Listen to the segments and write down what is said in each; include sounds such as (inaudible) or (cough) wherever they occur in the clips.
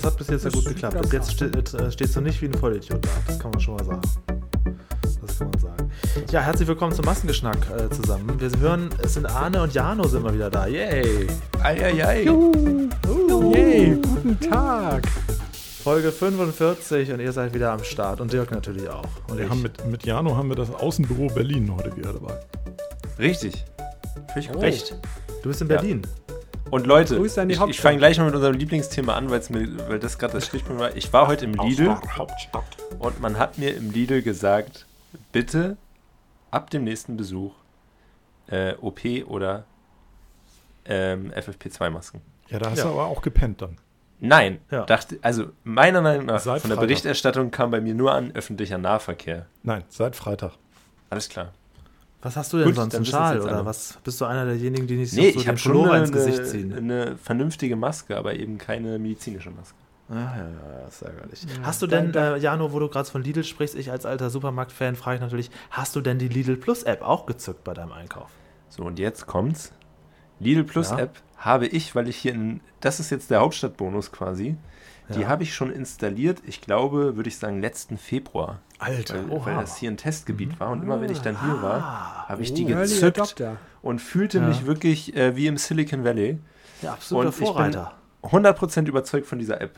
das hat bis jetzt ja gut geklappt. Bis jetzt steht, äh, stehst du nicht wie ein Vollidiot da. Das kann man schon mal sagen. Das kann man sagen. Ja, herzlich willkommen zum Massengeschnack äh, zusammen. Wir hören, es sind Arne und Jano sind mal wieder da. Yay! Eieiei! Juhu. Uh. Yay! Guten Tag! Folge 45 und ihr seid wieder am Start und Dirk natürlich auch. Und wir ich. haben mit, mit Jano haben wir das Außenbüro Berlin heute wieder dabei. Richtig. Völlig Oh. recht. Du bist in Ja. Und Leute, Grüße an die ich, ich fange gleich mal mit unserem Lieblingsthema an, weil's mir, weil das gerade das Stichpunkt war. Ich war heute im Lidl und man hat mir im Lidl gesagt, bitte ab dem nächsten Besuch äh, OP oder ähm, FFP2-Masken. Ja, da hast Ja. du aber auch gepennt dann. Nein, Ja. dachte, also meiner Meinung nach, Seit von der Freitag. Berichterstattung kam bei mir nur an öffentlicher Nahverkehr. Nein, seit Freitag. Alles klar. Was hast du denn Gut, sonst? Einen Schal oder alle. was? Bist du einer derjenigen, die nicht Nee, so ich den habe schon Pullover eine, ins Gesicht ziehen? eine vernünftige Maske, aber eben keine medizinische Maske. Ja, ja, ja, das ist ärgerlich. Ja, hast du denn, äh, Jano, wo du gerade von Lidl sprichst, ich als alter Supermarkt-Fan frage ich natürlich, hast du denn die Lidl Plus App auch gezückt bei deinem Einkauf? So, und jetzt kommt's. Lidl Plus Ja. App habe ich, weil ich hier in, das ist jetzt der Hauptstadtbonus quasi, die habe ich schon installiert, ich glaube, würde ich sagen, letzten Februar. Alter, Weil, weil das hier ein Testgebiet war und immer wenn ich dann hier war, Ah, habe ich die Early gezückt und fühlte Ja. mich wirklich äh, wie im Silicon Valley. ja, absoluter und ich bin- Vorreiter. 100% überzeugt von dieser App.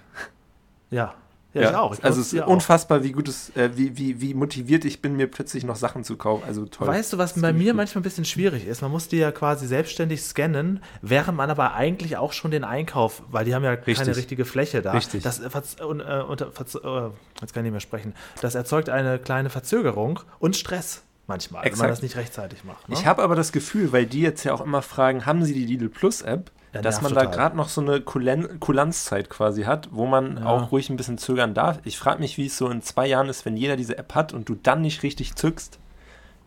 Ja. Ja, ich auch. Ich also es ist auch. unfassbar, wie gut es, äh, wie, wie, wie motiviert ich bin, mir plötzlich noch Sachen zu kaufen. Also toll. Weißt du, was bei mir gut. manchmal ein bisschen schwierig ist? Man muss die ja quasi selbstständig scannen, während man aber eigentlich auch schon den Einkauf, weil die haben ja keine Richtig. richtige Fläche da. Richtig. Das, und, äh, verz- äh, jetzt kann ich nicht mehr sprechen. Das erzeugt eine kleine Verzögerung und Stress manchmal, wenn man Exakt. das nicht rechtzeitig macht. Ne? Ich habe aber das Gefühl, weil die jetzt ja auch immer fragen, haben sie die Lidl Plus App, Ja, dass man da total. gerade noch so eine Kulen Kulanzzeit quasi hat, wo man Ja. auch ruhig ein bisschen zögern darf. Ich frage mich, wie es so in zwei Jahren ist, wenn jeder diese App hat und du dann nicht richtig zückst.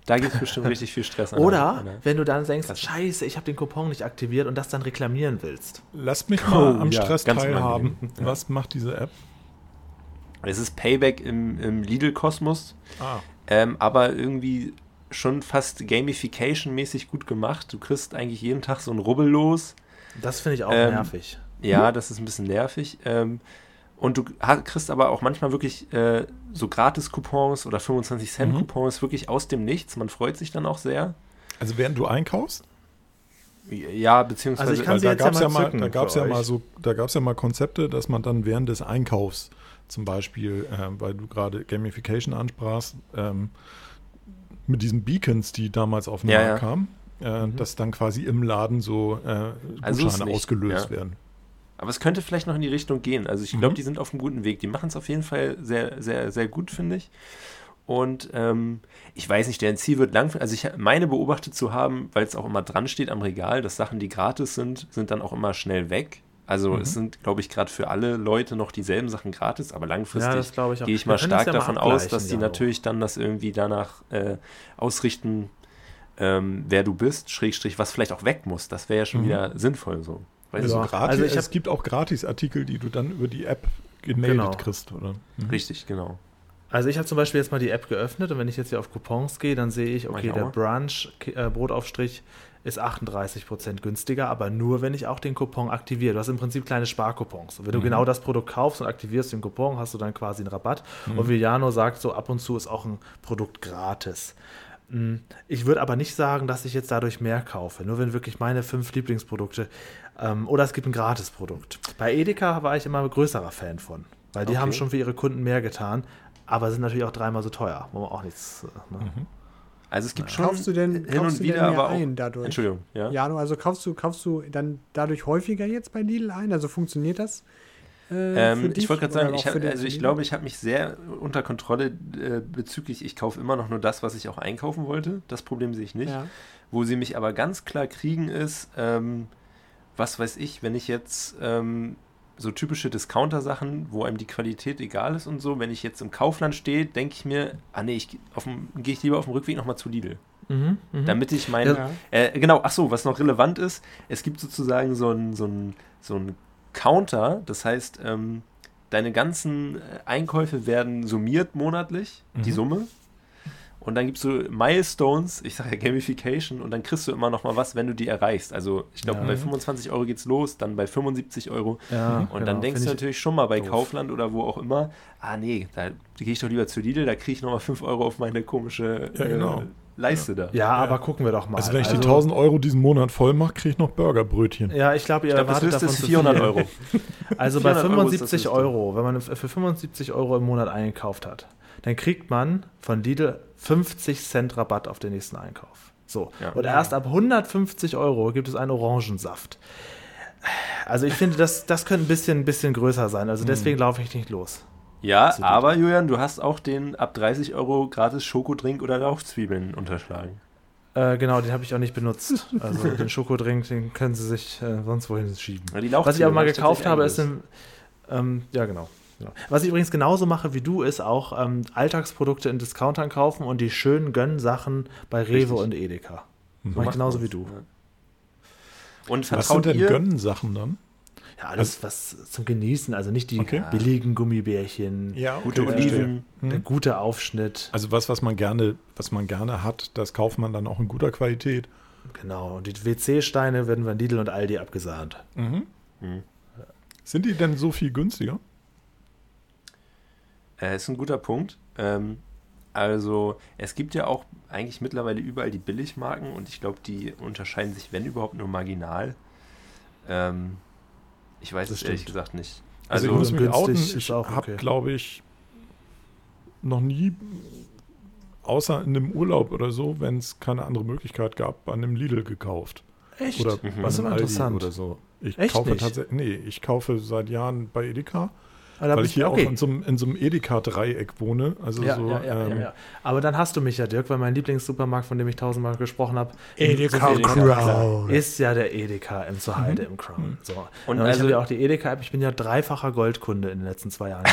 Da gibt es bestimmt (laughs) richtig viel Stress. an der- Oder an der- wenn du dann denkst, Klasse. scheiße, ich habe den Coupon nicht aktiviert und das dann reklamieren willst. Lasst mich mal Oh, am ja, Stress teilhaben. Was macht diese App? Es ist Payback im, im Lidl-Kosmos, Ah, ähm, aber irgendwie schon fast Gamification-mäßig gut gemacht. Du kriegst eigentlich jeden Tag so ein Rubbel los. Das finde ich auch Ähm, nervig. Ja, das ist ein bisschen nervig. Ähm, und du kriegst aber auch manchmal wirklich äh, so Gratis-Coupons oder 25-Cent-Coupons wirklich aus dem Nichts. Man freut sich dann auch sehr. also während du einkaufst? Ja, beziehungsweise. Also ich kann sie da gab es ja mal, da gab's ja mal so, da gab es ja mal Konzepte, dass man dann während des Einkaufs zum Beispiel, äh, weil du gerade Gamification ansprachst, ähm, mit diesen Beacons, die damals auf den Ja, Markt ja. kamen, äh, dass dann quasi im Laden so äh, Also ausgelöst ja. werden. aber es könnte vielleicht noch in die Richtung gehen. Also ich glaube, Mhm. die sind auf einem guten Weg. Die machen es auf jeden Fall sehr, sehr, sehr gut, finde ich. Und ähm, ich weiß nicht, deren Ziel wird langfristig. Also ich meine beobachtet zu haben, weil es auch immer dran steht am Regal, dass Sachen, die gratis sind, sind dann auch immer schnell weg. Also Mhm. es sind, glaube ich, gerade für alle Leute noch dieselben Sachen gratis, aber langfristig Ja, gehe ich Wir mal stark ja mal davon aus, dass die natürlich dann das irgendwie danach äh, ausrichten, ähm, wer du bist, Schrägstrich, was vielleicht auch weg muss. Das wäre ja schon Mhm. wieder sinnvoll so. Weißt Also, Ja, gratis, also ich es hab- gibt auch Gratisartikel, die du dann über die App gemeldet Genau. kriegst, oder? du? Mhm. Richtig, genau. Also ich habe zum Beispiel jetzt mal die App geöffnet und wenn ich jetzt hier auf Coupons gehe, dann sehe ich, okay, ich der. Brunch äh, Brotaufstrich ist 38% günstiger, aber nur, wenn ich auch den Coupon aktiviere. Du hast im Prinzip kleine Sparcoupons. Und wenn du Mhm. genau das Produkt kaufst und aktivierst den Coupon, hast du dann quasi einen Rabatt. Mhm. Und wie Jano sagt, so ab und zu ist auch ein Produkt gratis. Mm, Ich würde aber nicht sagen, dass ich jetzt dadurch mehr kaufe. Nur wenn wirklich meine fünf Lieblingsprodukte ähm, oder es gibt ein Gratisprodukt. Bei Edeka war ich immer ein größerer Fan von, weil die Okay. haben schon für ihre Kunden mehr getan, aber sind natürlich auch dreimal so teuer, wo man auch nichts. äh, Ne? Also es gibt schon Kaufst du denn, hin kaufst und du denn wieder, mehr aber auch. ein dadurch? Entschuldigung, ja. Ja, du, also kaufst du, kaufst du dann dadurch häufiger jetzt bei Lidl ein? Also funktioniert das? Äh, Ähm, ich wollte gerade sagen, ich, hab, also ich glaube, ich habe mich sehr unter Kontrolle äh, bezüglich, ich kaufe immer noch nur das, was ich auch einkaufen wollte. Das Problem sehe ich nicht. Ja. Wo sie mich aber ganz klar kriegen ist, ähm, was weiß ich, wenn ich jetzt ähm, so typische Discounter-Sachen, wo einem die Qualität egal ist und so, wenn ich jetzt im Kaufland stehe, denke ich mir, ah nee, ich gehe ich lieber auf dem Rückweg nochmal zu Lidl. Mhm, mhm. Damit ich meine, Ja. äh, genau, ach so, was noch relevant ist, es gibt sozusagen so einen so ein, so ein Counter, das heißt, ähm, deine ganzen äh, Einkäufe werden summiert monatlich, die Mhm. Summe. und dann gibst du Milestones, ich sage ja Gamification, und dann kriegst du immer noch mal was, wenn du die erreichst. Also ich glaube, Ja. bei 25 Euro geht's los, dann bei 75 Euro. Ja, Und genau, dann denkst find du ich- natürlich schon mal bei doof. Kaufland oder wo auch immer, ah nee, da gehe ich doch lieber zu Lidl, da kriege ich nochmal 5 Euro auf meine komische Ja, genau. äh, Leiste da. Ja, aber gucken wir doch mal. Also wenn ich die 1000 Euro diesen Monat voll mache, kriege ich noch Burgerbrötchen. Ja, ich glaube, ihr Ich glaube, das erwartet davon ist zu 400 viel. Euro. (laughs) (laughs) Also bei 400 Euro ist das 75 höchste. Euro, wenn man für 75 Euro im Monat eingekauft hat, dann kriegt man von Lidl 50 Cent Rabatt auf den nächsten Einkauf. So. Ja. Und erst ab 150 Euro gibt es einen Orangensaft. Also ich finde, das, das könnte ein bisschen, ein bisschen größer sein. Also deswegen laufe ich nicht los. Ja, aber Julian, du hast auch den ab 30 Euro gratis Schokodrink oder Lauchzwiebeln unterschlagen. Äh, genau, den habe ich auch nicht benutzt. Also (laughs) den Schokodrink, den können sie sich äh, sonst wohin schieben. Was ich aber mal gekauft habe, ist ein, ähm, ja genau. genau. Was ich übrigens genauso mache wie du, ist auch ähm, Alltagsprodukte in Discountern kaufen und die schönen Gönnsachen bei Rewe Richtig. und Edeka. Mhm. Mach ich macht genauso wie du. Ja. Und Was sind denn ihr? Gönnsachen dann? Ja, alles was zum Genießen, also nicht die Okay. billigen Gummibärchen, Ja, Gute okay, Oliven. der gute Aufschnitt, Also was, was man gerne, was man gerne hat, das kauft man dann auch in guter Qualität. genau. Und die WC-Steine werden bei Lidl und Aldi abgesahnt. Mhm. Mhm. Sind die denn so viel günstiger? Äh, ist ein guter Punkt. Ähm, also, es gibt ja auch eigentlich mittlerweile überall die Billigmarken und ich glaube, die unterscheiden sich, wenn überhaupt, nur marginal. Ähm, ich weiß es ehrlich gesagt nicht. Also, Also, ich muss mich outen, ich habe, okay. glaube ich, noch nie, außer in einem Urlaub oder so, wenn es keine andere Möglichkeit gab, bei einem Lidl gekauft. Echt? Oder Mhm. bei Das ist einem Aldi interessant. oder so. Ich Echt kaufe nicht? tatsächlich, nee, ich kaufe seit Jahren bei Edeka, weil ich hier okay. auch in so einem, in so einem Edeka-Dreieck wohne. Also ja, so, ja, ja, ähm, ja, ja. Aber dann hast du mich ja, Dirk, weil mein Lieblingssupermarkt, von dem ich tausendmal gesprochen habe, Edeka so Crown. ist ja der Edeka im Zuheide im Crown. So. Und, also- habe ja auch die Edeka-App, ich bin ja dreifacher Goldkunde in den letzten zwei Jahren.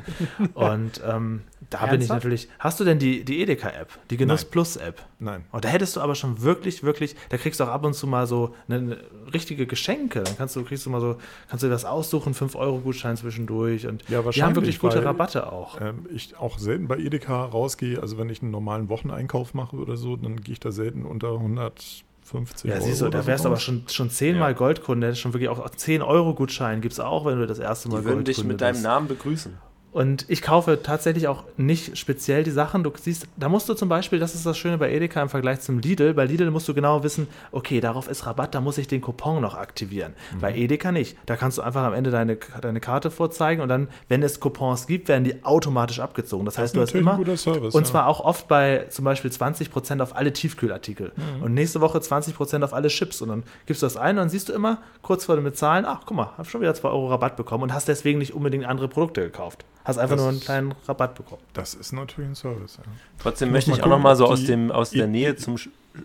(laughs) Und ähm, da bin ich Ernsthaft? natürlich. Hast du denn die, die Edeka-App, die Genuss Nein. Plus-App? Nein. Und da hättest du aber schon wirklich, wirklich, da kriegst du auch ab und zu mal so eine, eine richtige Geschenke. Dann kannst du, kriegst du mal so, kannst du dir was aussuchen, 5-Euro-Gutschein zwischendurch. Und Ja, die haben wahrscheinlich, wirklich gute weil- Rabatte auch. Ähm, ich auch selten bei Edeka rausgehe. Also wenn ich einen normalen Wocheneinkauf mache oder so, dann gehe ich da selten unter 150 Ja, Euro. siehst du, da wärst du aber schon, schon zehnmal Ja. Goldkunde, schon wirklich auch 10-Euro-Gutschein gibt es auch, wenn du das erste Mal die würden dich Goldkunde mit deinem bist. Namen begrüßen. Und ich kaufe tatsächlich auch nicht speziell die Sachen. Du siehst, da musst du zum Beispiel, das ist das Schöne bei Edeka im Vergleich zum Lidl. Bei Lidl musst du genau wissen, okay, darauf ist Rabatt, da muss ich den Coupon noch aktivieren. Bei Edeka nicht. Da kannst du einfach am Ende deine, deine Karte vorzeigen und dann, wenn es Coupons gibt, werden die automatisch abgezogen. Das Das heißt, ist du hast immer Service. und ja. zwar auch oft bei zum Beispiel 20% auf alle Tiefkühlartikel. Und nächste Woche 20% auf alle Chips. Und dann gibst du das ein und dann siehst du immer kurz vor dem Bezahlen, ach guck mal, hab schon wieder 2 Euro Rabatt bekommen und hast deswegen nicht unbedingt andere Produkte gekauft. Hast einfach Das nur einen kleinen Rabatt bekommen. Das ist natürlich ein Service. Ja. Trotzdem Ich möchte ich auch noch gucken, mal so aus, dem, aus der Nähe zum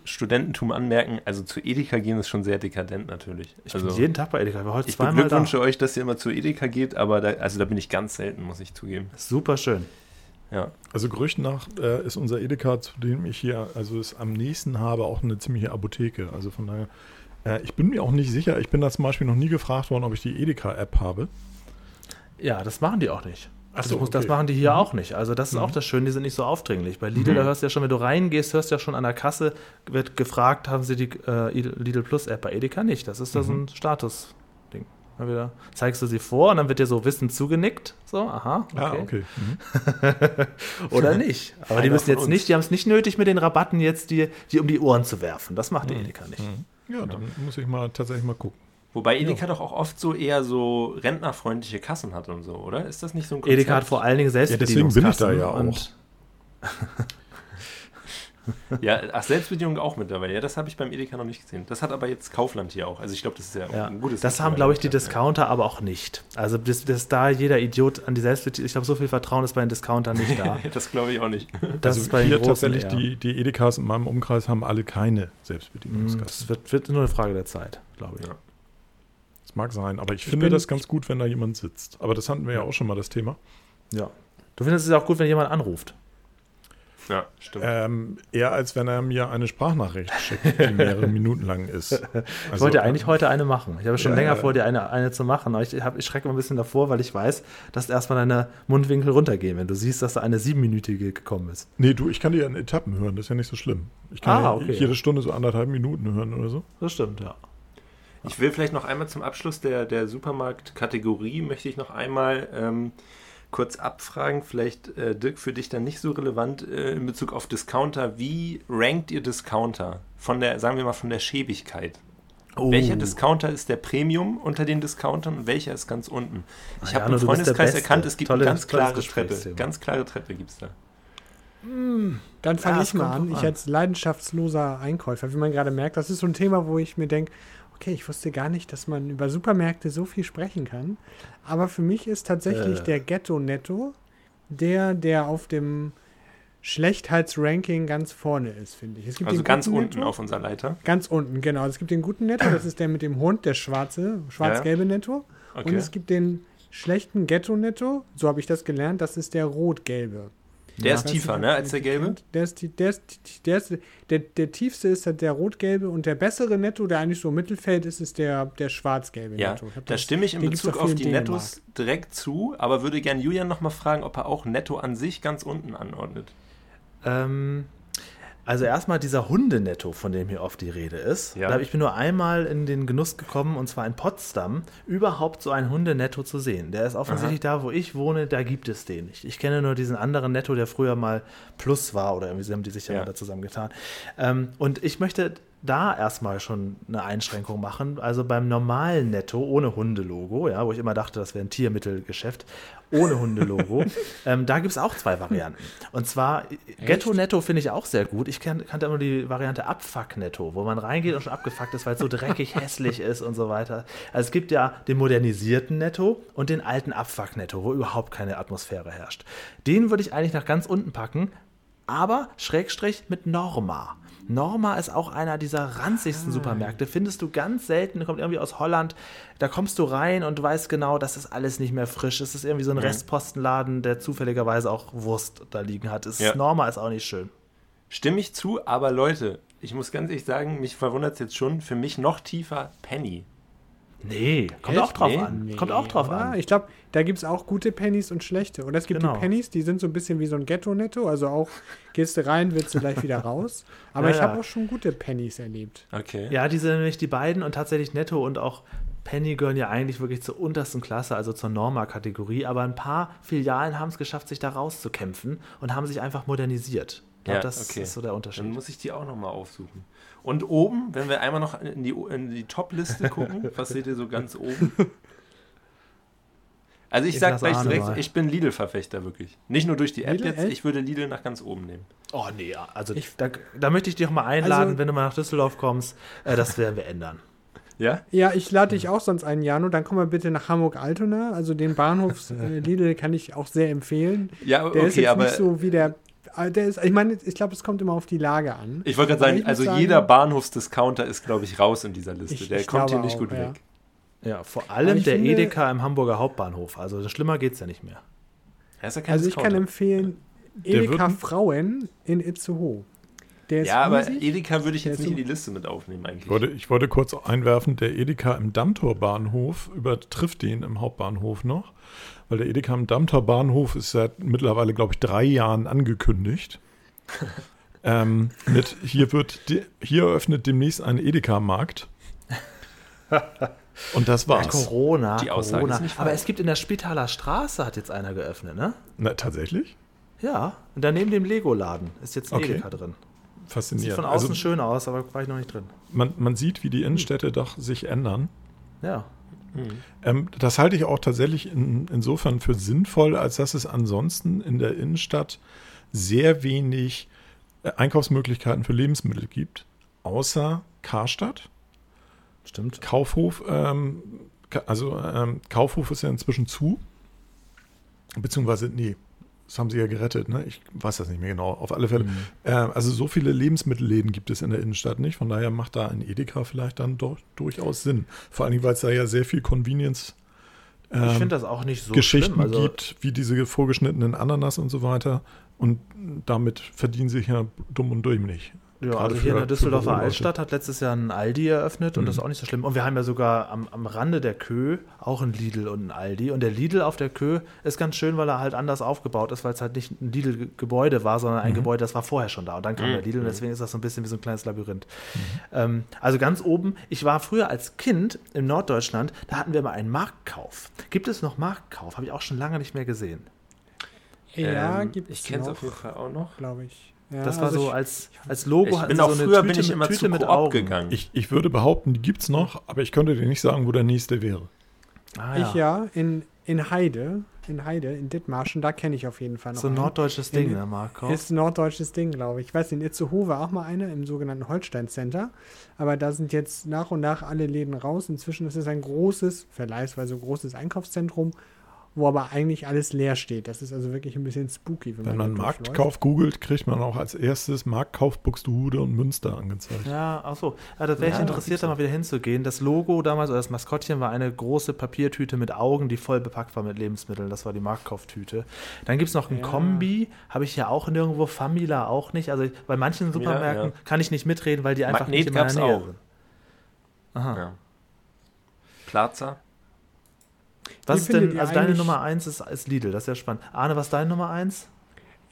Studententum anmerken, also zu Edeka gehen ist schon sehr dekadent natürlich. Ich also, bin jeden Tag bei Edeka. Ich war heute ich zweimal da. beglückwünsche euch, dass ihr immer zu Edeka geht, aber da, also da bin ich ganz selten, muss ich zugeben. Super schön. Ja. Also Gerüchten nach äh, ist unser Edeka, zu dem ich hier, also es am nächsten habe, auch eine ziemliche Apotheke. Also von daher, äh, ich bin mir auch nicht sicher. Ich bin da zum Beispiel noch nie gefragt worden, ob ich die Edeka-App habe. Ja, das machen die auch nicht. Das, so, das okay. Mhm. machen die hier auch nicht. Also das ist auch das Schöne, die sind nicht so aufdringlich. Bei Lidl, da hörst du ja schon, wenn du reingehst, hörst du ja schon an der Kasse, wird gefragt, haben sie die äh, Lidl Plus App bei Edeka nicht. Das ist das Mhm. ein Status-Ding. Mal wieder zeigst du sie vor und dann wird dir so Wissen zugenickt. So, aha, okay. Ah, okay. Mhm. (laughs) Oder (laughs) nicht. Aber die müssen jetzt nicht, die haben es nicht nötig, mit den Rabatten jetzt die, die um die Ohren zu werfen. Das macht die Mhm. Edeka nicht. Ja, dann muss ich mal tatsächlich mal gucken. Wobei Edeka doch auch oft so eher so rentnerfreundliche Kassen hat und so, oder? Ist das nicht so ein Edeka hat vor allen Dingen deswegen bin ich da Selbstbedienungskassen ja und Ja, ach, Selbstbedienung auch mittlerweile. Ja, das habe ich beim Edeka noch nicht gesehen. Das hat aber jetzt Kaufland hier auch. Also ich glaube, das ist ja, auch Ja, ein gutes das haben, glaube ich, die Discounter aber auch nicht. Also, dass, dass da jeder Idiot an die Selbstbedienung, ich glaube, so viel Vertrauen ist bei den Discountern nicht da. Ja. (laughs) das glaube ich auch nicht. Das also ist bei den hier Großen tatsächlich die, die Edekas in meinem Umkreis haben alle keine Mm, Selbstbedienungskassen. Das wird, wird nur eine Frage der Zeit, glaube ich. Ja. Mag sein, aber ich, Ich finde bin- das ganz gut, wenn da jemand sitzt. Aber das hatten wir ja auch schon mal das Thema. Ja. Du findest es auch gut, wenn jemand anruft. Ja, stimmt. Ähm, eher als wenn er mir eine Sprachnachricht schickt, die mehrere (laughs) Minuten lang ist. Ich Also, wollte ja eigentlich heute eine machen. Ich habe schon Ja, länger ja. vor, dir eine, eine zu machen, aber ich, hab, ich schrecke immer ein bisschen davor, weil ich weiß, dass erstmal deine Mundwinkel runtergehen, wenn du siehst, dass da eine siebenminütige gekommen ist. Nee, du, ich kann die in Etappen hören, das ist ja nicht so schlimm. Ich kann Ah, ja okay. jede Stunde so anderthalb Minuten hören oder so. Das stimmt, ja. Ich will vielleicht noch einmal zum Abschluss der, der Supermarktkategorie, möchte ich noch einmal ähm, kurz abfragen, vielleicht äh, Dirk für dich dann nicht so relevant äh, in Bezug auf Discounter. Wie rankt ihr Discounter? Von der, sagen wir mal, von der Schäbigkeit. Oh. Welcher Discounter ist der Premium unter den Discountern und welcher ist ganz unten? Ich Ah, habe Jano, im Freundeskreis erkannt, es gibt Tolle- eine ganz klare Treppe. Ganz klare Treppe gibt es da. Dann fange Ja, ich mal an. drauf Ich an. als leidenschaftsloser Einkäufer, wie man gerade merkt, das ist so ein Thema, wo ich mir denke, okay, ich wusste gar nicht, dass man über Supermärkte so viel sprechen kann. Aber für mich ist tatsächlich Äh. der Ghetto-Netto der, der auf dem Schlechtheitsranking ganz vorne ist, finde ich. Es gibt Also ganz unten Netto. auf unserer Leiter. Ganz unten, genau. Es gibt den guten Netto, das ist der mit dem Hund, der schwarze, schwarz-gelbe Netto. Und Okay. es gibt den schlechten Ghetto-Netto, so habe ich das gelernt, das ist der rot-gelbe. Der Ja. ist tiefer, ne, als der gelbe? Der ist, die- der, ist, der, ist der, der tiefste ist halt der rot-gelbe und der bessere Netto, der eigentlich so im Mittelfeld ist, ist der, der schwarz-gelbe Ja, Netto. Da das- stimme ich in Bezug auf die Dänemark. Nettos direkt zu, aber würde gern Julian nochmal fragen, ob er auch Netto an sich ganz unten anordnet. Ähm, also erstmal dieser Hundenetto, von dem hier oft die Rede ist. Ja. Da ich bin nur einmal in den Genuss gekommen, und zwar in Potsdam, überhaupt so ein Hundenetto zu sehen. Der ist offensichtlich da, wo ich wohne, da gibt es den nicht. Ich kenne nur diesen anderen Netto, der früher mal Plus war oder irgendwie sie haben die sich ja, Ja. mal da zusammengetan. Ähm, und ich möchte da erstmal schon eine Einschränkung machen. Also beim normalen Netto ohne Hundelogo, ja, wo ich immer dachte, das wäre ein Tiermittelgeschäft, ohne Hundelogo, (laughs) ähm, da gibt es auch zwei Varianten. Und zwar Ghetto Netto finde ich auch sehr gut. Ich kan kannte immer die Variante Abfuck Netto, wo man reingeht und schon abgefuckt ist, weil es so dreckig (laughs) hässlich ist und so weiter. Also es gibt ja den modernisierten Netto und den alten Abfuck Netto, wo überhaupt keine Atmosphäre herrscht. Den würde ich eigentlich nach ganz unten packen, aber Schrägstrich mit Norma. Norma ist auch einer dieser ranzigsten Supermärkte. Findest du ganz selten, kommt irgendwie aus Holland. Da kommst du rein und weißt genau, das ist alles nicht mehr frisch. Es ist irgendwie so ein Restpostenladen, der zufälligerweise auch Wurst da liegen hat. Es Ja. Norma ist auch nicht schön. Stimme ich zu, aber Leute, ich muss ganz ehrlich sagen, mich verwundert es jetzt schon, für mich noch tiefer Penny. Nee, kommt Echt? auch drauf Nee. an. kommt auch drauf oder? an. Ich glaube, da gibt es auch gute Pennies und schlechte. Oder es gibt Genau. die Pennies, die sind so ein bisschen wie so ein Ghetto-Netto. Also auch, gehst du rein, willst du gleich wieder raus. Aber Ja, ich habe ja. auch schon gute Pennies erlebt. Okay. Ja, die sind nämlich die beiden und tatsächlich Netto und auch Penny gehören ja eigentlich wirklich zur untersten Klasse, also zur Norma-Kategorie. Aber ein paar Filialen haben es geschafft, sich da rauszukämpfen und haben sich einfach modernisiert. Ich Ja, das okay. ist so der Unterschied. Dann muss ich die auch nochmal aufsuchen. Und oben, wenn wir einmal noch in die, in die Top-Liste gucken, (laughs) was seht ihr so ganz oben? Also ich, Ich sag gleich direkt, mal. ich bin Lidl-Verfechter wirklich. Nicht nur durch die App Lidl, jetzt, echt? ich würde Lidl nach ganz oben nehmen. Oh nee, ja. also da, da möchte ich dich auch mal einladen, Also- wenn du mal nach Düsseldorf kommst. Äh, das werden wir ändern. (laughs) Ja? Ja, ich lade dich auch sonst ein, Jano. Dann komm mal bitte nach Hamburg-Altona. Also den Bahnhof (laughs) äh, Lidl kann ich auch sehr empfehlen. Ja, Der ist okay, jetzt aber nicht so wie der. äh, Der ist, ich meine, ich glaube, es kommt immer auf die Lage an. ich wollte gerade sagen, ich also sagen- jeder Bahnhofsdiscounter ist, glaube ich, raus in dieser Liste. Ich- Der ich kommt hier nicht auch, gut ja. weg. Ja, vor allem der finde- Edeka im Hamburger Hauptbahnhof. Also schlimmer geht es ja nicht mehr. Er ist ja kein Also ich kann Discounter. empfehlen Edeka wird- Frauen in Itzehoe. Der ist Ja, aber riesig. Edeka würde ich jetzt nicht in die Liste mit aufnehmen eigentlich. Ich wollte, ich wollte kurz einwerfen, der Edeka im Dammtor-Bahnhof übertrifft den im Hauptbahnhof noch, weil der Edeka im Dammtor-Bahnhof ist seit mittlerweile, glaube ich, drei Jahren angekündigt. (laughs) ähm, mit hier wird hier eröffnet demnächst ein Edeka-Markt. (laughs) Und das Ja, war's. Corona, Die Aussage Corona. ist nicht Aber es gibt in der Spitaler Straße, hat jetzt einer geöffnet, ne? Na, tatsächlich? Ja, und daneben dem Lego-Laden ist jetzt ein Okay. Edeka drin. Sieht Faszinierend. von außen Also, schön aus, aber war ich noch nicht drin. man, man sieht, wie die Innenstädte doch sich ändern. Ja. Ähm, das halte ich auch tatsächlich in, insofern für sinnvoll, als dass es ansonsten in der Innenstadt sehr wenig äh, Einkaufsmöglichkeiten für Lebensmittel gibt, außer Karstadt, Stimmt. Kaufhof. Ähm, also ähm, Kaufhof ist ja inzwischen zu, beziehungsweise nee, das haben sie ja gerettet. Ne? Ich weiß das nicht mehr genau. Auf alle Fälle. Äh, also so viele Lebensmittelläden gibt es in der Innenstadt nicht. Von daher macht da ein Edeka vielleicht dann doch durchaus Sinn. Vor allem, weil es da ja sehr viel Convenience Ich ähm, finde das auch nicht so Geschichten. Also, gibt, wie diese vorgeschnittenen Ananas und so weiter. Und damit verdienen sich ja dumm und dämlich. Ja, Gerade also hier in der Düsseldorfer. Altstadt hat letztes Jahr ein Aldi eröffnet und Mhm. das ist auch nicht so schlimm. Und wir haben ja sogar am, am Rande der Kö auch ein Lidl und ein Aldi. Und der Lidl auf der Kö ist ganz schön, weil er halt anders aufgebaut ist, weil es halt nicht ein Lidl-Gebäude war, sondern ein Mhm. Gebäude, das war vorher schon da. Und dann kam Mhm. der Lidl und deswegen ist das so ein bisschen wie so ein kleines Labyrinth. Ähm, also ganz oben, ich war früher als Kind in Norddeutschland, da hatten wir immer einen Marktkauf. Gibt es noch Marktkauf? Habe ich auch schon lange nicht mehr gesehen. Ja, Ähm, gibt Ich es kenne es auf jeden Fall auch noch. glaube ich. Ja, Das war also so ich- als, als Logo. Ich bin auch so eine früher Tüte bin ich mit- immer Tüte zu mit Coop Augen. gegangen. Ich, ich würde behaupten, die gibt es noch, aber ich könnte dir nicht sagen, wo der nächste wäre. Ah, Ich ja, in, in Heide, in Heide, in Dithmarschen, da kenne ich auf jeden Fall noch So ein norddeutsches Ding, In- ne, Marco? Ist ein norddeutsches Ding, glaube ich. Ich weiß, in Itzehoe war auch mal einer im sogenannten Holstein Center. Aber da sind jetzt nach und nach alle Läden raus. Inzwischen ist es ein großes, vergleichsweise großes Einkaufszentrum, wo aber eigentlich alles leer steht. Das ist also wirklich ein bisschen spooky, wenn, Wenn man man. Marktkauf googelt, kriegt man auch als erstes Marktkauf Buxtehude und Münster angezeigt. Ja, ach so. Ja, da wäre ich Ja, interessiert, da mal wieder hinzugehen. Das Logo damals, oder das Maskottchen, war eine große Papiertüte mit Augen, die voll bepackt war mit Lebensmitteln. Das war die Marktkauftüte. Dann gibt es noch ein Ja. Kombi, habe ich ja auch nirgendwo, Famila auch nicht. Also bei manchen Supermärkten ja. kann ich nicht mitreden, weil die einfach Magnet nicht in meiner Nähe auch. sind. Aha. Ja. Plaza. Was ist denn, also deine Nummer 1 ist, ist Lidl, das ist ja spannend. Arne, was ist deine Nummer 1?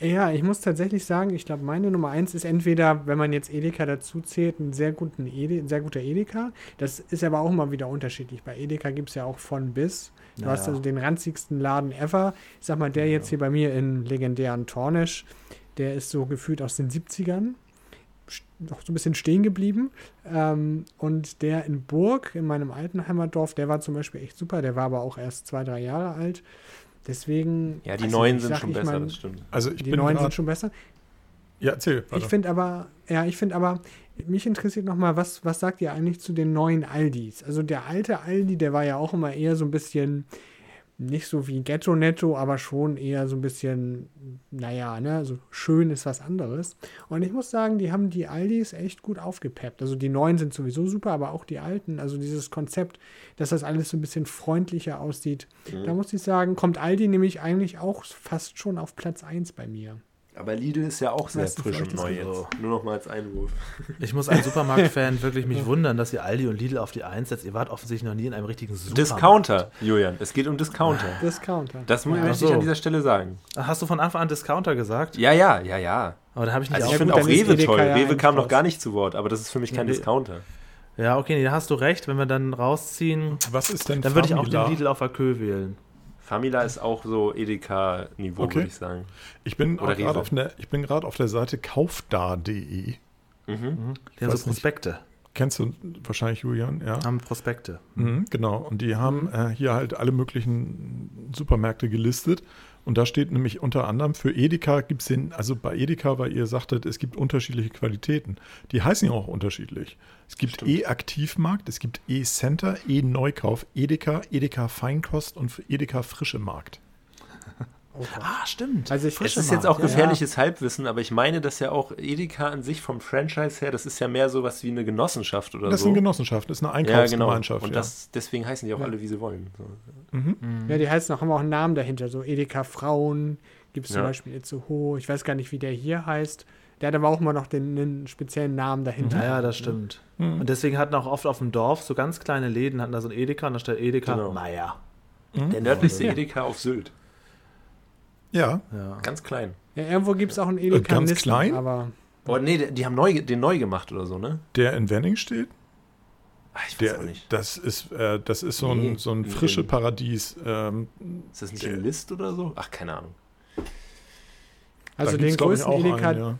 Ja, ich muss tatsächlich sagen, ich glaube, meine Nummer eins ist entweder, wenn man jetzt Edeka dazu zählt, ein sehr, guten Ede, ein sehr guter Edeka. Das ist aber auch immer wieder unterschiedlich. Bei Edeka gibt es ja auch von bis. Du Ja, hast also den ranzigsten Laden ever. Ich sag mal, der jetzt hier bei mir in legendären Tornisch, der ist so gefühlt aus den 70ern. Noch so ein bisschen stehen geblieben. Ähm, und der in Burg, in meinem alten Heimatdorf, der war zum Beispiel echt super. Der war aber auch erst zwei, drei Jahre alt. Deswegen. Ja, die also neuen ich sind sag, schon ich besser, mein, das stimmt. Also ich Die bin neuen sind schon besser. Ja, erzähl. Ich weiter. finde aber, ja, ich finde aber, mich interessiert nochmal, was, was sagt ihr eigentlich zu den neuen Aldis? Also der alte Aldi, der war ja auch immer eher so ein bisschen, nicht so wie Ghetto-Netto, aber schon eher so ein bisschen, naja, ne, so schön ist was anderes. Und ich muss sagen, die haben die Aldis echt gut aufgepeppt. Also die neuen sind sowieso super, aber auch die alten, also dieses Konzept, dass das alles so ein bisschen freundlicher aussieht. Mhm. Da muss ich sagen, kommt Aldi nämlich eigentlich auch fast schon auf Platz 1 bei mir. Aber Lidl ist ja auch sehr frisch und neu ist jetzt. so. Nur noch mal als Einwurf. Ich muss als (laughs) Supermarktfan wirklich mich wundern, dass ihr Aldi und Lidl auf die 1 setzt. Ihr wart offensichtlich noch nie in einem richtigen Supermarkt. Discounter, Julian. Es geht um Discounter. Discounter. Das Ja. möchte ich so. an dieser Stelle sagen. Hast du von Anfang an Discounter gesagt? Ja, ja, ja, ja. Aber da habe ich nicht Also ich finde auch Rewe toll. ja Rewe kam noch gar nicht zu Wort, aber das ist für mich kein Nee. Discounter. Ja, okay, nee, da hast du recht. Wenn wir dann rausziehen, Was ist denn dann würde ich auch den Lidl auf der Kö wählen. Famila ist auch so Edeka-Niveau, Okay. würde ich sagen. Ich bin gerade auf, der- ich bin gerade auf der Seite kaufda.de. Mhm. Die haben Weiß so Prospekte. Kennst du wahrscheinlich, Julian? Ja. Haben Prospekte. Mhm, genau. Und die haben äh, hier halt alle möglichen Supermärkte gelistet. Und da steht nämlich unter anderem für Edeka gibt es den, also bei Edeka, weil ihr sagtet, es gibt unterschiedliche Qualitäten. Die heißen ja auch unterschiedlich. Es gibt. E-Aktivmarkt, es gibt E-Center, E-Neukauf, Edeka, Edeka Feinkost und Edeka Frische Markt. Ah, stimmt. Also ich Es ist jetzt auch ja, gefährliches Halbwissen, aber ich meine, dass ja auch Edeka an sich vom Franchise her, das ist ja mehr sowas wie eine Genossenschaft oder Das ist so. eine Genossenschaft, das ist eine ja, genau. Einkaufsgemeinschaft. Und das, deswegen heißen die auch Ja. alle, wie sie wollen. So. Mhm. Ja, die heißen auch, haben auch einen Namen dahinter. So Edeka Frauen gibt es zum Ja. Beispiel Itzehoe. Ich weiß gar nicht, wie der hier heißt. Der hat aber auch immer noch den, einen speziellen Namen dahinter. Ja, ja, das stimmt. Mhm. Und deswegen hatten auch oft auf dem Dorf so ganz kleine Läden, hatten da so ein Edeka und da steht Edeka Genau. Meier. Mhm. Der nördlichste Ja. Edeka auf Sylt. Ja, Ja. Ganz klein. Ja, irgendwo gibt es auch einen Edeka ganz Nissen, klein? Aber Oh, nee, die- die haben neu, den neu gemacht oder so, ne? der in Wenning steht, Ah, ich weiß der, auch nicht. das ist, äh, das ist so ein, Nee, so ein in- frische in- Paradies. Ähm, Ist das nicht in List oder so? Ach, keine Ahnung. also den größten, auch Edeka, einen, ja.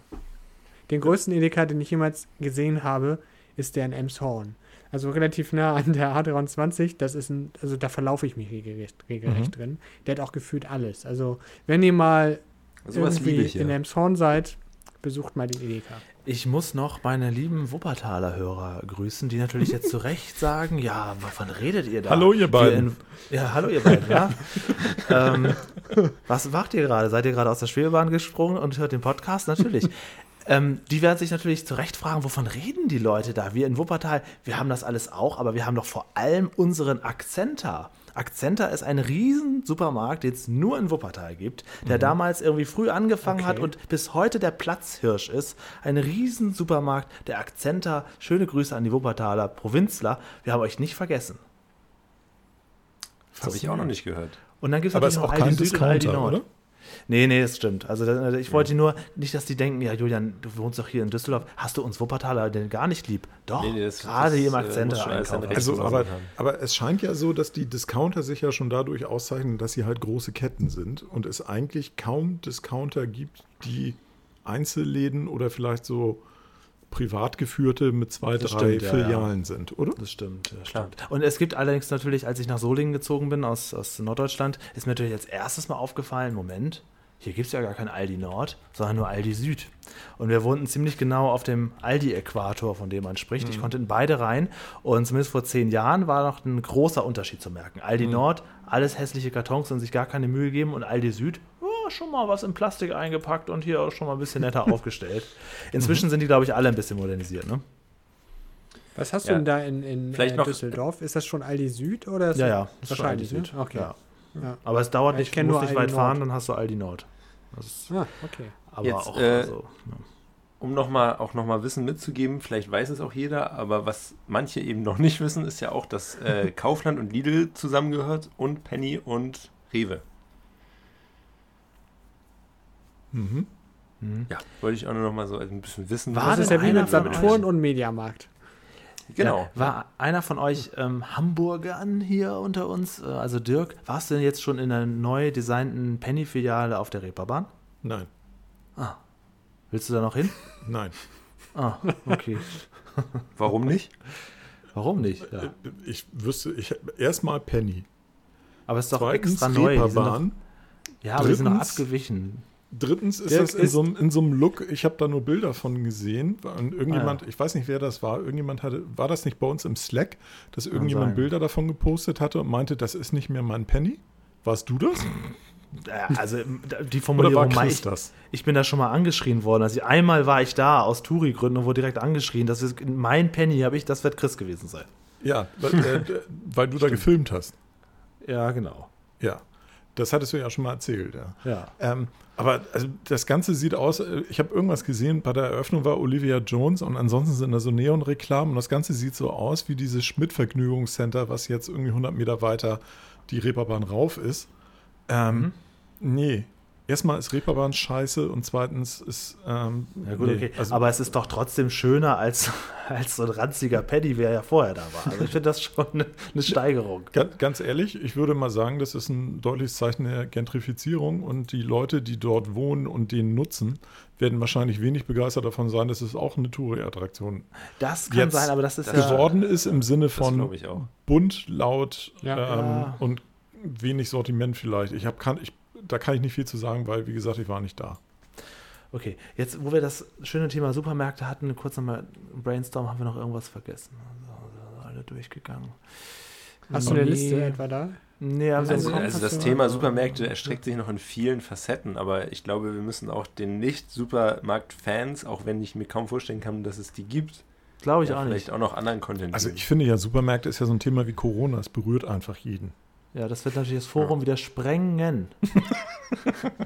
den größten Edeka, den ich jemals gesehen habe, ist der in Emshorn. Also relativ nah an der A23. Das ist ein, also da verlaufe ich mich regelrecht, regelrecht Mhm. drin. Der hat auch gefühlt alles. Also wenn ihr mal Sowas liebe irgendwie ich in ja. Emshorn seid, besucht mal den Edeka. Ich muss noch meine lieben Wuppertaler Hörer grüßen, die natürlich jetzt zu Recht (laughs) sagen, ja, wovon redet ihr da? Hallo, ihr beiden. in- ja, hallo ihr beiden, ja. (laughs) ähm, was macht ihr gerade? Seid ihr gerade aus der Schwebebahn gesprungen und hört den Podcast? Natürlich. Ähm, die werden sich natürlich zu Recht fragen, wovon reden die Leute da? Wir in Wuppertal, wir haben das alles auch, aber wir haben doch vor allem unseren Akzent da. Akzenta ist ein riesen Supermarkt, den es nur in Wuppertal gibt, der damals irgendwie früh angefangen hat Okay. und bis heute der Platzhirsch ist. Ein riesen Supermarkt, der Akzenta. Schöne Grüße an die Wuppertaler Provinzler. Wir haben euch nicht vergessen. Das habe ich auch noch nicht gehört. Und dann gibt es ist auch kein Discounter, oder? Nee, nee, das stimmt. Also das- ich wollte nur nicht, dass die denken, ja Julian, du wohnst doch hier in Düsseldorf, hast du uns Wuppertaler denn gar nicht lieb? Doch, Nee, nee, das- gerade hier im äh, Akzent Also, aber, aber es scheint ja so, dass die Discounter sich ja schon dadurch auszeichnen, dass sie halt große Ketten sind und es eigentlich kaum Discounter gibt, die Einzelläden oder vielleicht so privat geführte mit zwei, Das drei stimmt, ja, Filialen sind, oder? Das stimmt, ja, Klar. stimmt. Und es gibt allerdings natürlich, als ich nach Solingen gezogen bin, aus, aus Norddeutschland, ist mir natürlich als erstes mal aufgefallen, Moment, hier gibt es ja gar kein Aldi Nord, sondern nur Aldi Süd. Und wir wohnten ziemlich genau auf dem Aldi-Äquator, von dem man spricht. Ich konnte in beide rein. Und zumindest vor zehn Jahren war noch ein großer Unterschied zu merken. Aldi Nord, alles hässliche Kartons und sich gar keine Mühe geben. Und Aldi Süd, ja, schon mal was in Plastik eingepackt und hier auch schon mal ein bisschen netter (laughs) aufgestellt. Inzwischen sind die, glaube ich, alle ein bisschen modernisiert. Ne? Was hast Ja. du denn da in, in Vielleicht äh, Düsseldorf? Ist das schon Aldi Süd oder ist Ja, das ja, ist schon wahrscheinlich, Aldi Süd. ne? Okay. Ja. Ja. Aber es dauert Ja, ich nicht, du musst nicht Aldi weit fahren, Nord. dann hast du Aldi Nord. Das ist, Ah, okay. aber Jetzt, auch, äh, also, ja. Um noch mal, auch nochmal Wissen mitzugeben, vielleicht weiß es auch jeder, aber was manche eben noch nicht wissen, ist ja auch, dass äh, (laughs) Kaufland und Lidl zusammengehört und Penny und Rewe. Mhm. Mhm. Ja, wollte ich auch nur noch mal so ein bisschen wissen. War Das ist ja wie mit Saturn und Mediamarkt. Genau. Ja, war einer von euch ähm, Hamburgern hier unter uns? Äh, Also Dirk, warst du denn jetzt schon in einer neu designten Penny-Filiale auf der Reeperbahn? Nein, Willst du da noch hin? (laughs) nein. Ah, okay. (laughs) Warum nicht? Warum nicht? Ja. Ich wüsste, ich erstmal Penny. Aber es ist doch Zweitens extra neu. Die sind doch, Reeperbahn. ja, aber die sind doch Drittens- abgewichen. Drittens ist Dirk das in ist- so, einem- in so einem Look, ich habe da nur Bilder von gesehen. Und irgendjemand, Ah, ich weiß nicht, wer das war, irgendjemand hatte, war das nicht bei uns im Slack, dass irgendjemand. Bilder davon gepostet hatte und meinte, das ist nicht mehr mein Penny? Warst du das? Ja, also die Oder war Formulierung, Chris ich, das? ich bin da schon mal angeschrien worden. Also einmal war ich da aus Touri-Gründen und wurde direkt angeschrien. Das ist mein Penny, habe ich, das wird Chris gewesen sein. Ja, weil, äh, (laughs) weil du da gefilmt hast. Ja, genau. Ja, das hattest du ja schon mal erzählt. Ja. Ja. Ähm, aber also das Ganze sieht aus, äh, ich habe irgendwas gesehen, bei der Eröffnung war Olivia Jones und ansonsten sind da so Neonreklamen und das Ganze sieht so aus wie dieses Schmidt-Vergnügungscenter, was jetzt irgendwie 100 Meter weiter die Reeperbahn rauf ist. Ähm, Nee. Erstmal ist Reeperbahn scheiße und zweitens ist. Ähm, Ja gut, nee, okay. Also, Aber es ist doch trotzdem schöner als, (laughs) als so ein ranziger Paddy, wer ja vorher da war. Also ich finde das schon eine, eine Steigerung. Ganz, ganz ehrlich, ich würde mal sagen, das ist ein deutliches Zeichen der Gentrifizierung und die Leute, die dort wohnen und den nutzen, werden wahrscheinlich wenig begeistert davon sein, dass es auch eine Touri-Attraktion Das kann Jetzt sein, aber das ist das ja. geworden ist im Sinne von glaube ich auch. bunt, laut Ja. ähm, Ja. und wenig Sortiment vielleicht. Ich habe kann ich da kann ich nicht viel zu sagen, weil wie gesagt, ich war nicht da. Okay, jetzt, wo wir das schöne Thema Supermärkte hatten, kurz nochmal Brainstorm, haben wir noch irgendwas vergessen. Also, alle durchgegangen. Hast du eine. Liste etwa da? Nee, haben Also- Also, also das Thema Supermärkte erstreckt sich noch in vielen Facetten, aber ich glaube, wir müssen auch den Nicht-Supermarkt-Fans, auch wenn ich mir kaum vorstellen kann, dass es die gibt, Glaube ich ja, auch vielleicht nicht. auch noch anderen Content Also ich finde ja, Supermärkte ist ja so ein Thema wie Corona, es berührt einfach jeden. Ja, das wird natürlich das Forum wieder sprengen. (laughs)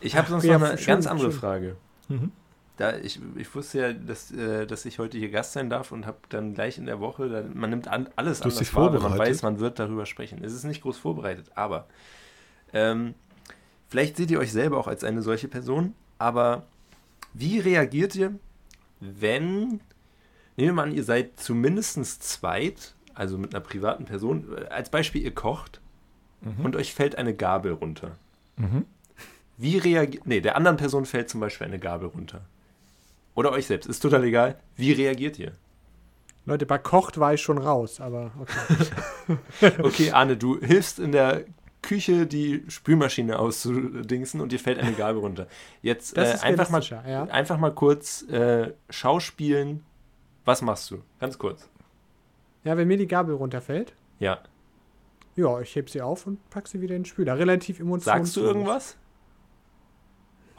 Ich habe sonst Ja, noch eine schön, ganz andere schön. Frage. Mhm. Da ich, ich wusste ja, dass, äh, dass ich heute hier Gast sein darf und habe dann gleich in der Woche, dann, man nimmt an, alles Du anders wahr, wenn man weiß, man wird darüber sprechen. Es ist nicht groß vorbereitet, aber ähm, vielleicht seht ihr euch selber auch als eine solche Person, aber wie reagiert ihr, wenn, nehmen wir mal an, ihr seid zumindest zweit, also mit einer privaten Person, als Beispiel, ihr kocht Mhm. und euch fällt eine Gabel runter. Mhm. Wie reagiert. Nee, der anderen Person fällt zum Beispiel eine Gabel runter. Oder euch selbst. Ist total egal. Wie reagiert ihr? Leute, bei Kocht war ich schon raus, aber okay. (laughs) Okay, Arne, du hilfst in der Küche die Spülmaschine auszudingsen und dir fällt eine Gabel runter. Jetzt äh, einfach, mal, ja. einfach mal kurz äh, Schauspielen. Was machst du? Ganz kurz. Ja, wenn mir die Gabel runterfällt, Ja. ja, ich heb sie auf und pack sie wieder in den Spüler. Relativ emotionslos. Sagst du irgendwas?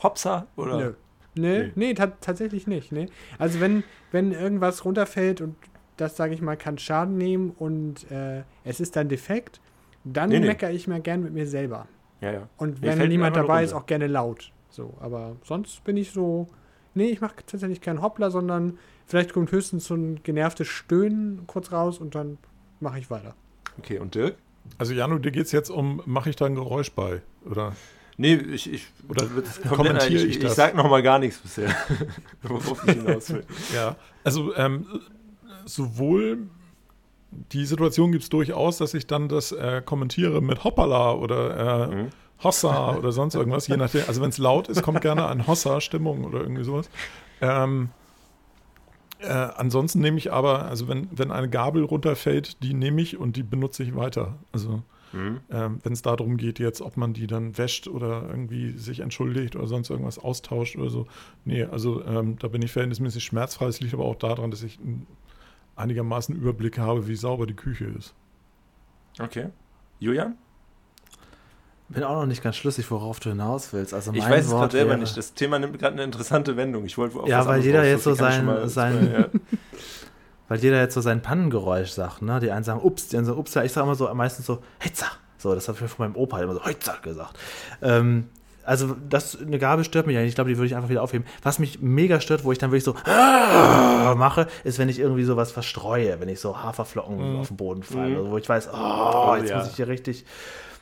Hopsa? Oder? Nö. Nee, Nee. nee, ta tatsächlich nicht. Nee. Also wenn, wenn irgendwas runterfällt und das sage ich mal, kann Schaden nehmen und äh, es ist dann defekt, dann Nee, nee. meckere ich mir gern mit mir selber. Ja, ja. Und wenn niemand dabei ist, auch gerne laut. So, aber sonst bin ich so. Nee, ich mache tatsächlich keinen Hoppler, sondern vielleicht kommt höchstens so ein genervtes Stöhnen kurz raus und dann mache ich weiter. Okay, und Dirk? Also Janu, dir geht es jetzt um, mache ich da ein Geräusch bei? Oder? Nee, ich, ich, Oder das kommentiere ich, ich ich, ich das? sag noch mal gar nichts bisher, (laughs) worauf ich hinaus will. Ja, also ähm, sowohl die Situation gibt es durchaus, dass ich dann das äh, kommentiere mit Hoppala oder äh, Mhm. Hossa oder sonst irgendwas, je nachdem. Also wenn es laut ist, kommt gerne ein Hossa-Stimmung oder irgendwie sowas. Ähm, äh, ansonsten nehme ich aber, also wenn, wenn eine Gabel runterfällt, die nehme ich und die benutze ich weiter. Also Mhm. ähm, wenn es darum geht jetzt, ob man die dann wäscht oder irgendwie sich entschuldigt oder sonst irgendwas austauscht oder so. Nee, also ähm, da bin ich verhältnismäßig schmerzfrei. Es liegt aber auch daran, dass ich einigermaßen Überblick habe, wie sauber die Küche ist. Okay. Julian? Bin auch noch nicht ganz schlüssig, worauf du hinaus willst. Also Ich weiß es gerade selber wäre- nicht. Das Thema nimmt gerade eine interessante Wendung. Ich wollte Ja, weil jeder jetzt so sein- mal- sein- ja. Weil jeder jetzt so sein Pannengeräusch sagt, ne? Die einen sagen ups, die anderen sagen ups, ja, ich sage immer so meistens so Hitzer. So, das habe ich von meinem Opa immer so Hitzer gesagt. Ähm, also das, eine Gabel stört mich ja nicht. Ich glaube, die würde ich einfach wieder aufheben. Was mich mega stört, wo ich dann wirklich so "Ah" mache, ist, wenn ich irgendwie sowas verstreue, wenn ich so Haferflocken auf den Boden falle, Mhm. also wo ich weiß, oh, jetzt ja. muss ich hier richtig.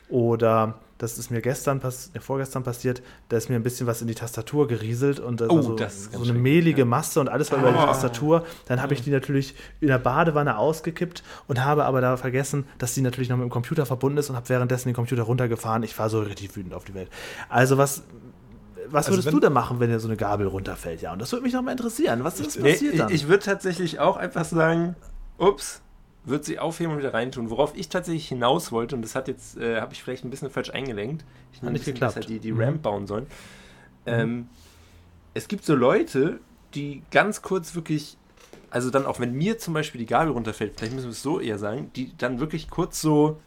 Oder das ist mir gestern, pass äh, vorgestern passiert, da ist mir ein bisschen was in die Tastatur gerieselt und das Oh, war so, das ist so eine mehlige ja. Masse und alles war über die Ah. Tastatur. Dann habe ich die natürlich in der Badewanne ausgekippt und habe aber da vergessen, dass die natürlich noch mit dem Computer verbunden ist und habe währenddessen den Computer runtergefahren. Ich war so richtig wütend auf die Welt. Also was, was Also würdest wenn- du denn machen, wenn dir so eine Gabel runterfällt? Ja, und das würde mich noch mal interessieren. Was ist passiert ich, dann? ich würde tatsächlich auch einfach sagen, ups, wird sie aufheben und wieder reintun. Worauf ich tatsächlich hinaus wollte, und das hat jetzt, äh, habe ich vielleicht ein bisschen falsch eingelenkt. Ich ein nicht geklappt. besser die, die Mhm. Ramp bauen sollen. Ähm, es gibt so Leute, die ganz kurz wirklich, also dann auch wenn mir zum Beispiel die Gabel runterfällt, vielleicht müssen wir es so eher sagen, die dann wirklich kurz so,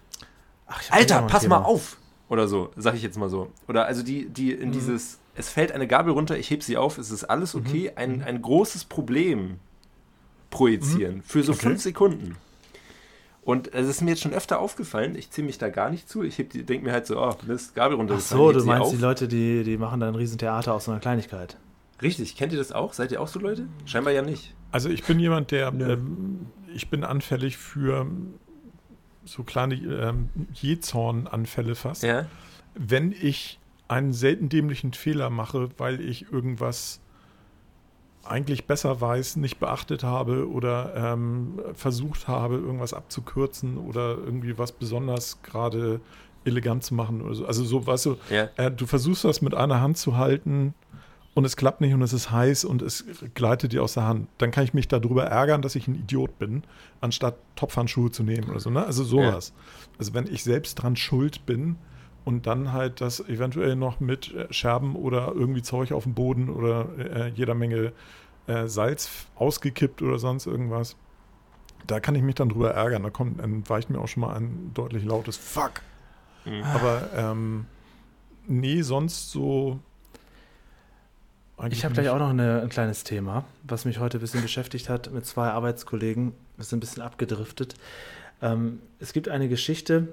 Ach, Alter, pass mal auf! Oder so, sag ich jetzt mal so. Oder also die, die in dieses, es fällt eine Gabel runter, ich heb sie auf, es ist alles okay, ein, ein großes Problem projizieren für so Okay. fünf Sekunden. Und es ist mir jetzt schon öfter aufgefallen, ich ziehe mich da gar nicht zu, ich denke mir halt so, oh, Mist, Gabel Ach runtergefallen. so, du meinst auf. die Leute, die, die machen dann ein Riesentheater aus so einer Kleinigkeit. Richtig, kennt ihr das auch? Seid ihr auch so Leute? Scheinbar ja nicht. Also ich bin jemand, der, Nö. ähm, ich bin anfällig für so kleine ähm, Jezornanfälle fast. Ja. wenn ich einen selten dämlichen Fehler mache, weil ich irgendwas eigentlich besser weiß, nicht beachtet habe oder ähm, versucht habe, irgendwas abzukürzen oder irgendwie was besonders gerade elegant zu machen oder so. Also so, weißt du, Ja. äh, du versuchst das mit einer Hand zu halten und es klappt nicht und es ist heiß und es gleitet dir aus der Hand. Dann kann ich mich darüber ärgern, dass ich ein Idiot bin, anstatt Topfhandschuhe zu nehmen oder so. Ne? Also sowas. Also wenn ich selbst dran schuld bin und dann halt das eventuell noch mit äh, Scherben oder irgendwie Zeug auf dem Boden oder äh, jeder Menge äh, Salz ausgekippt oder sonst irgendwas. Da kann ich mich dann drüber ärgern. Da kommt, dann weicht mir auch schon mal ein deutlich lautes Fuck. Mhm. Aber ähm, nee, sonst so. Ich habe gleich auch noch eine, ein kleines Thema, was mich heute ein bisschen beschäftigt hat mit zwei Arbeitskollegen. Wir sind ein bisschen abgedriftet. Ähm, es gibt eine Geschichte,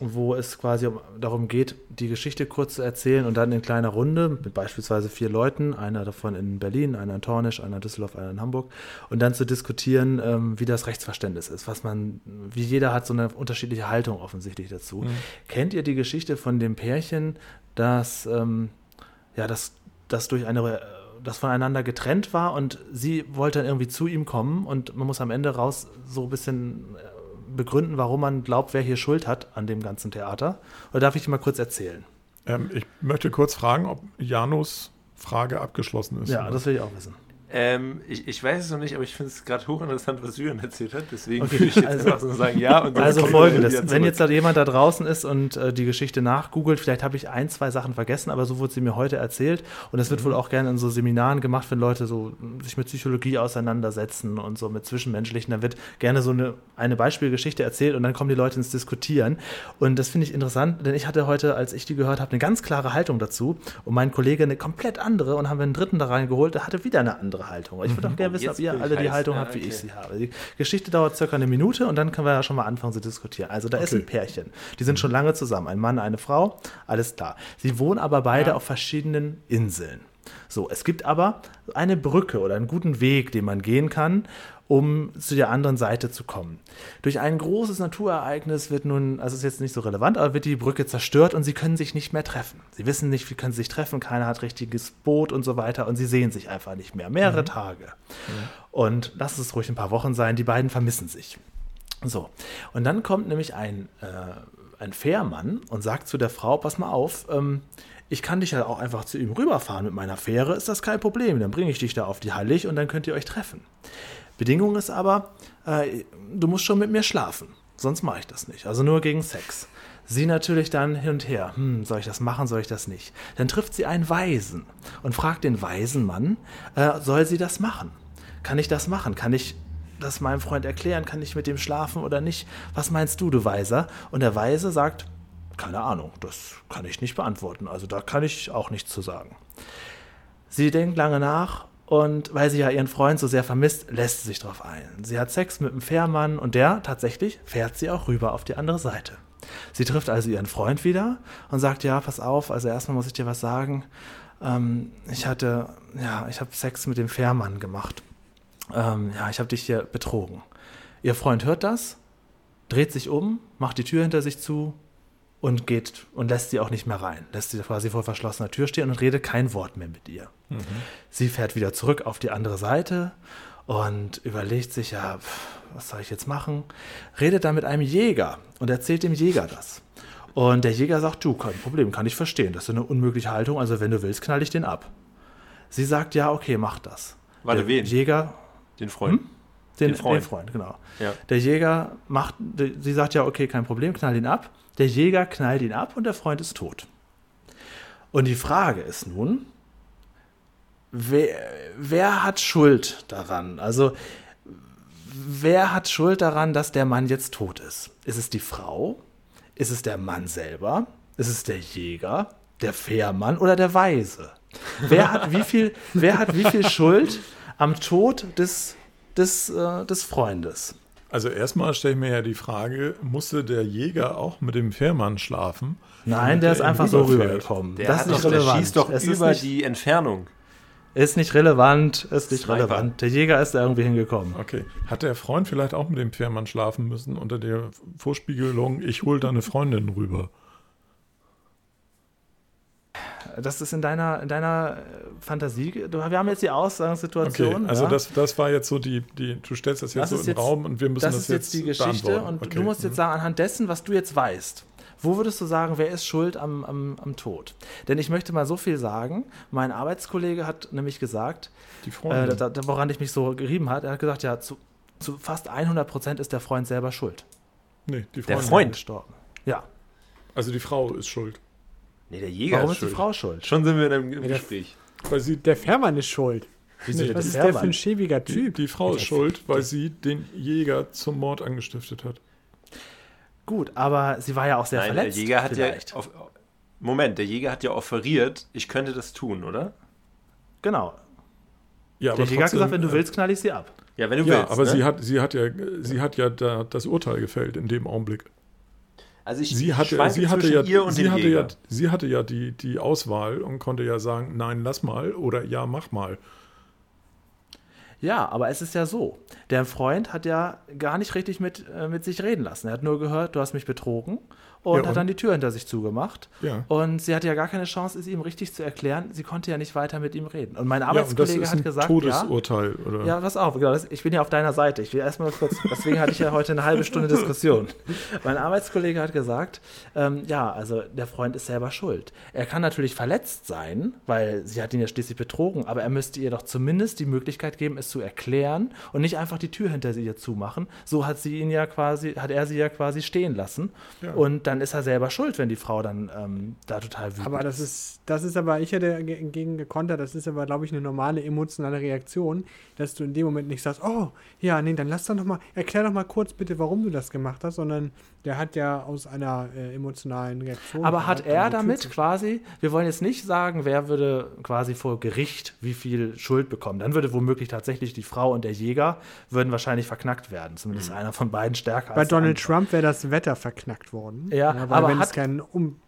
wo es quasi um, darum geht, die Geschichte kurz zu erzählen und dann in kleiner Runde mit beispielsweise vier Leuten, einer davon in Berlin, einer in Tornisch, einer in Düsseldorf, einer in Hamburg, und dann zu diskutieren, ähm, wie das Rechtsverständnis ist, was man, wie jeder hat so eine unterschiedliche Haltung offensichtlich dazu. Mhm. Kennt ihr die Geschichte von dem Pärchen, das, ähm, ja, das, das durch eine, das voneinander getrennt war und sie wollte dann irgendwie zu ihm kommen und man muss am Ende raus so ein bisschen äh, begründen, warum man glaubt, wer hier Schuld hat an dem ganzen Theater. Oder darf ich dir mal kurz erzählen? Ähm, ich möchte kurz fragen, ob Janus Frage abgeschlossen ist. Ja, das will ich auch wissen. Ähm, ich, ich weiß es noch nicht, aber ich finde es gerade hochinteressant, was Julian erzählt hat. Deswegen Okay, würde ich jetzt also- einfach so sagen, ja. Und dann Also folgendes, wenn jetzt da jemand da draußen ist und äh, die Geschichte nachgoogelt, vielleicht habe ich ein, zwei Sachen vergessen, aber so wurde sie mir heute erzählt und es wird Mhm. wohl auch gerne in so Seminaren gemacht, wenn Leute so mh, sich mit Psychologie auseinandersetzen und so mit Zwischenmenschlichen, dann wird gerne so eine, eine Beispielgeschichte erzählt und dann kommen die Leute ins Diskutieren und das finde ich interessant, denn ich hatte heute, als ich die gehört habe, eine ganz klare Haltung dazu und mein Kollege eine komplett andere und haben wir einen dritten da reingeholt, der hatte wieder eine andere Haltung. Ich würde auch gerne Oh, wissen, ob ihr alle die heiß. Haltung Ja, habt, wie okay. ich sie habe. Die Geschichte dauert circa eine Minute und dann können wir ja schon mal anfangen zu diskutieren. Also da ist Okay. ein Pärchen. Die sind schon lange zusammen. Ein Mann, eine Frau, alles klar. Sie wohnen aber beide auf verschiedenen Inseln. So, es gibt aber eine Brücke oder einen guten Weg, den man gehen kann, um zu der anderen Seite zu kommen. Durch ein großes Naturereignis wird nun, also ist jetzt nicht so relevant, aber wird die Brücke zerstört und sie können sich nicht mehr treffen. Sie wissen nicht, wie können sie sich treffen, keiner hat richtiges Boot und so weiter und sie sehen sich einfach nicht mehr. Mehrere Tage. Und lass es ruhig ein paar Wochen sein, die beiden vermissen sich. So, und dann kommt nämlich ein, äh, ein Fährmann und sagt zu der Frau, pass mal auf, ähm, ich kann dich ja auch einfach zu ihm rüberfahren mit meiner Fähre, ist das kein Problem. Dann bringe ich dich da auf die Hallig und dann könnt ihr euch treffen. Bedingung ist aber, äh, du musst schon mit mir schlafen, sonst mache ich das nicht. Also nur gegen Sex. Sie natürlich dann hin und her, hm, soll ich das machen, soll ich das nicht? Dann trifft sie einen Weisen und fragt den weisen Mann, äh, soll sie das machen? Kann ich das machen? Kann ich das meinem Freund erklären? Kann ich mit dem schlafen oder nicht? Was meinst du, du Weiser? Und der Weise sagt, keine Ahnung, das kann ich nicht beantworten. Also da kann ich auch nichts zu sagen. Sie denkt lange nach und weil sie ja ihren Freund so sehr vermisst, lässt sie sich darauf ein. Sie hat Sex mit einem Fährmann und der tatsächlich fährt sie auch rüber auf die andere Seite. Sie trifft also ihren Freund wieder und sagt, ja, pass auf, also erstmal muss ich dir was sagen. Ähm, ich hatte, ja, ich habe Sex mit dem Fährmann gemacht. Ähm, ja, ich habe dich hier betrogen. Ihr Freund hört das, dreht sich um, macht die Tür hinter sich zu und geht und lässt sie auch nicht mehr rein. Lässt sie quasi vor verschlossener Tür stehen und redet kein Wort mehr mit ihr. Sie fährt wieder zurück auf die andere Seite und überlegt sich, ja, was soll ich jetzt machen? Redet dann mit einem Jäger und erzählt dem Jäger das. Und der Jäger sagt, du, kein Problem, kann ich verstehen. Das ist eine unmögliche Haltung, also wenn du willst, knall ich den ab. Sie sagt, ja, okay, mach das. Warte, der wen? Jäger, Den Freund. den, Den Freund. den Freund, genau. Ja. Der Jäger macht, sie sagt ja, okay, kein Problem, knall ihn ab. Der Jäger knallt ihn ab und der Freund ist tot. Und die Frage ist nun, wer, wer hat Schuld daran? Also, wer hat Schuld daran, dass der Mann jetzt tot ist? Ist es die Frau? Ist es der Mann selber? Ist es der Jäger? Der Fährmann oder der Weise? Wer hat wie viel, wer hat wie viel Schuld am Tod des, des, äh, des Freundes? Also erstmal stelle ich mir ja die Frage, musste der Jäger auch mit dem Fährmann schlafen? Nein, der er ist einfach so rübergekommen. Der, das ist nicht doch, der relevant. schießt doch es ist über nicht, die Entfernung. ist nicht relevant, ist nicht Sniper. relevant. Der Jäger ist da irgendwie hingekommen. Okay. Hat der Freund vielleicht auch mit dem Fährmann schlafen müssen unter der Vorspiegelung, ich hole deine Freundin rüber? Das ist in deiner, in deiner äh, Fantasie. Du, wir haben jetzt die Okay, Ausgangssituation. also ja. das, das war jetzt so die, die, du stellst das jetzt Das so im jetzt- Raum und wir müssen das das, ist jetzt die Geschichte beantworten. und Okay. du musst jetzt mhm. sagen, anhand dessen, was du jetzt weißt, wo würdest du sagen, wer ist schuld am, am, am Tod? Denn ich möchte mal so viel sagen. Mein Arbeitskollege hat nämlich gesagt, äh, da, woran ich mich so gerieben hat, er hat gesagt, ja, zu, zu fast 100 Prozent ist der Freund selber schuld. nee, die Der Freundin. Freund. Gestorben. Ja. Also die Frau ist schuld. Nee, der Jäger Warum ist ist die schuld. Frau schuld? Schon sind wir in einem im der- Gespräch. Weil sie Der Fährmann ist schuld. Wieso Nee, der Was ist Fährmann? der für ein schäbiger die, Typ? die Frau ist schuld, weil sie den Jäger zum Mord angestiftet hat. Gut, aber sie war ja auch sehr Nein, verletzt. der Jäger hat vielleicht. ja. Auf, Moment, der Jäger hat ja offeriert, ich könnte das tun, oder? Genau. Ja, Der Jäger hat trotzdem, gesagt, wenn du äh, willst, knall ich sie ab. Ja, wenn du Ja, willst. aber ne? sie hat, sie hat ja, sie hat ja da das Urteil gefällt in dem Augenblick. Also ich Sie hatte, sie hatte ja, ihr und sie hatte Jäger. ja, sie hatte ja die, die Auswahl und konnte ja sagen, nein, lass mal oder ja, mach mal. Ja, aber es ist ja so. Der Freund hat ja gar nicht richtig mit, äh, mit sich reden lassen. Er hat nur gehört, du hast mich betrogen und Ja, hat und? dann die Tür hinter sich zugemacht. Ja. Und sie hatte ja gar keine Chance, es ihm richtig zu erklären. Sie konnte ja nicht weiter mit ihm reden. Und mein Ja, und das Arbeitskollege ist hat ein gesagt, ja, Todesurteil, oder? ja, pass auf, genau, das, ich bin ja auf deiner Seite. Ich will erstmal kurz, deswegen hatte ich ja heute eine halbe Stunde Diskussion. Mein Arbeitskollege hat gesagt, ähm, ja, also der Freund ist selber schuld. Er kann natürlich verletzt sein, weil sie hat ihn ja schließlich betrogen, aber er müsste ihr doch zumindest die Möglichkeit geben, es zu erklären und nicht einfach die Tür hinter ihr zumachen. So hat sie ihn ja quasi, hat er sie ja quasi stehen lassen. Ja. Und dann dann ist er selber schuld, wenn die Frau dann ähm, da total wütend Aber das ist, das ist aber, ich hätte ge- gegen gekontert, das ist aber, glaube ich, eine normale emotionale Reaktion, dass du in dem Moment nicht sagst, oh, ja, nee, dann lass doch noch mal, erklär doch mal kurz bitte, warum du das gemacht hast, sondern der hat ja aus einer äh, emotionalen Reaktion. Aber hat er damit quasi, wir wollen jetzt nicht sagen, wer würde quasi vor Gericht wie viel Schuld bekommen. Dann würde womöglich tatsächlich die Frau und der Jäger würden wahrscheinlich verknackt werden. Zumindest einer von beiden stärker Bei Donald. Trump wäre das Wetter verknackt worden. Ja, weil aber wenn hat- es keinen um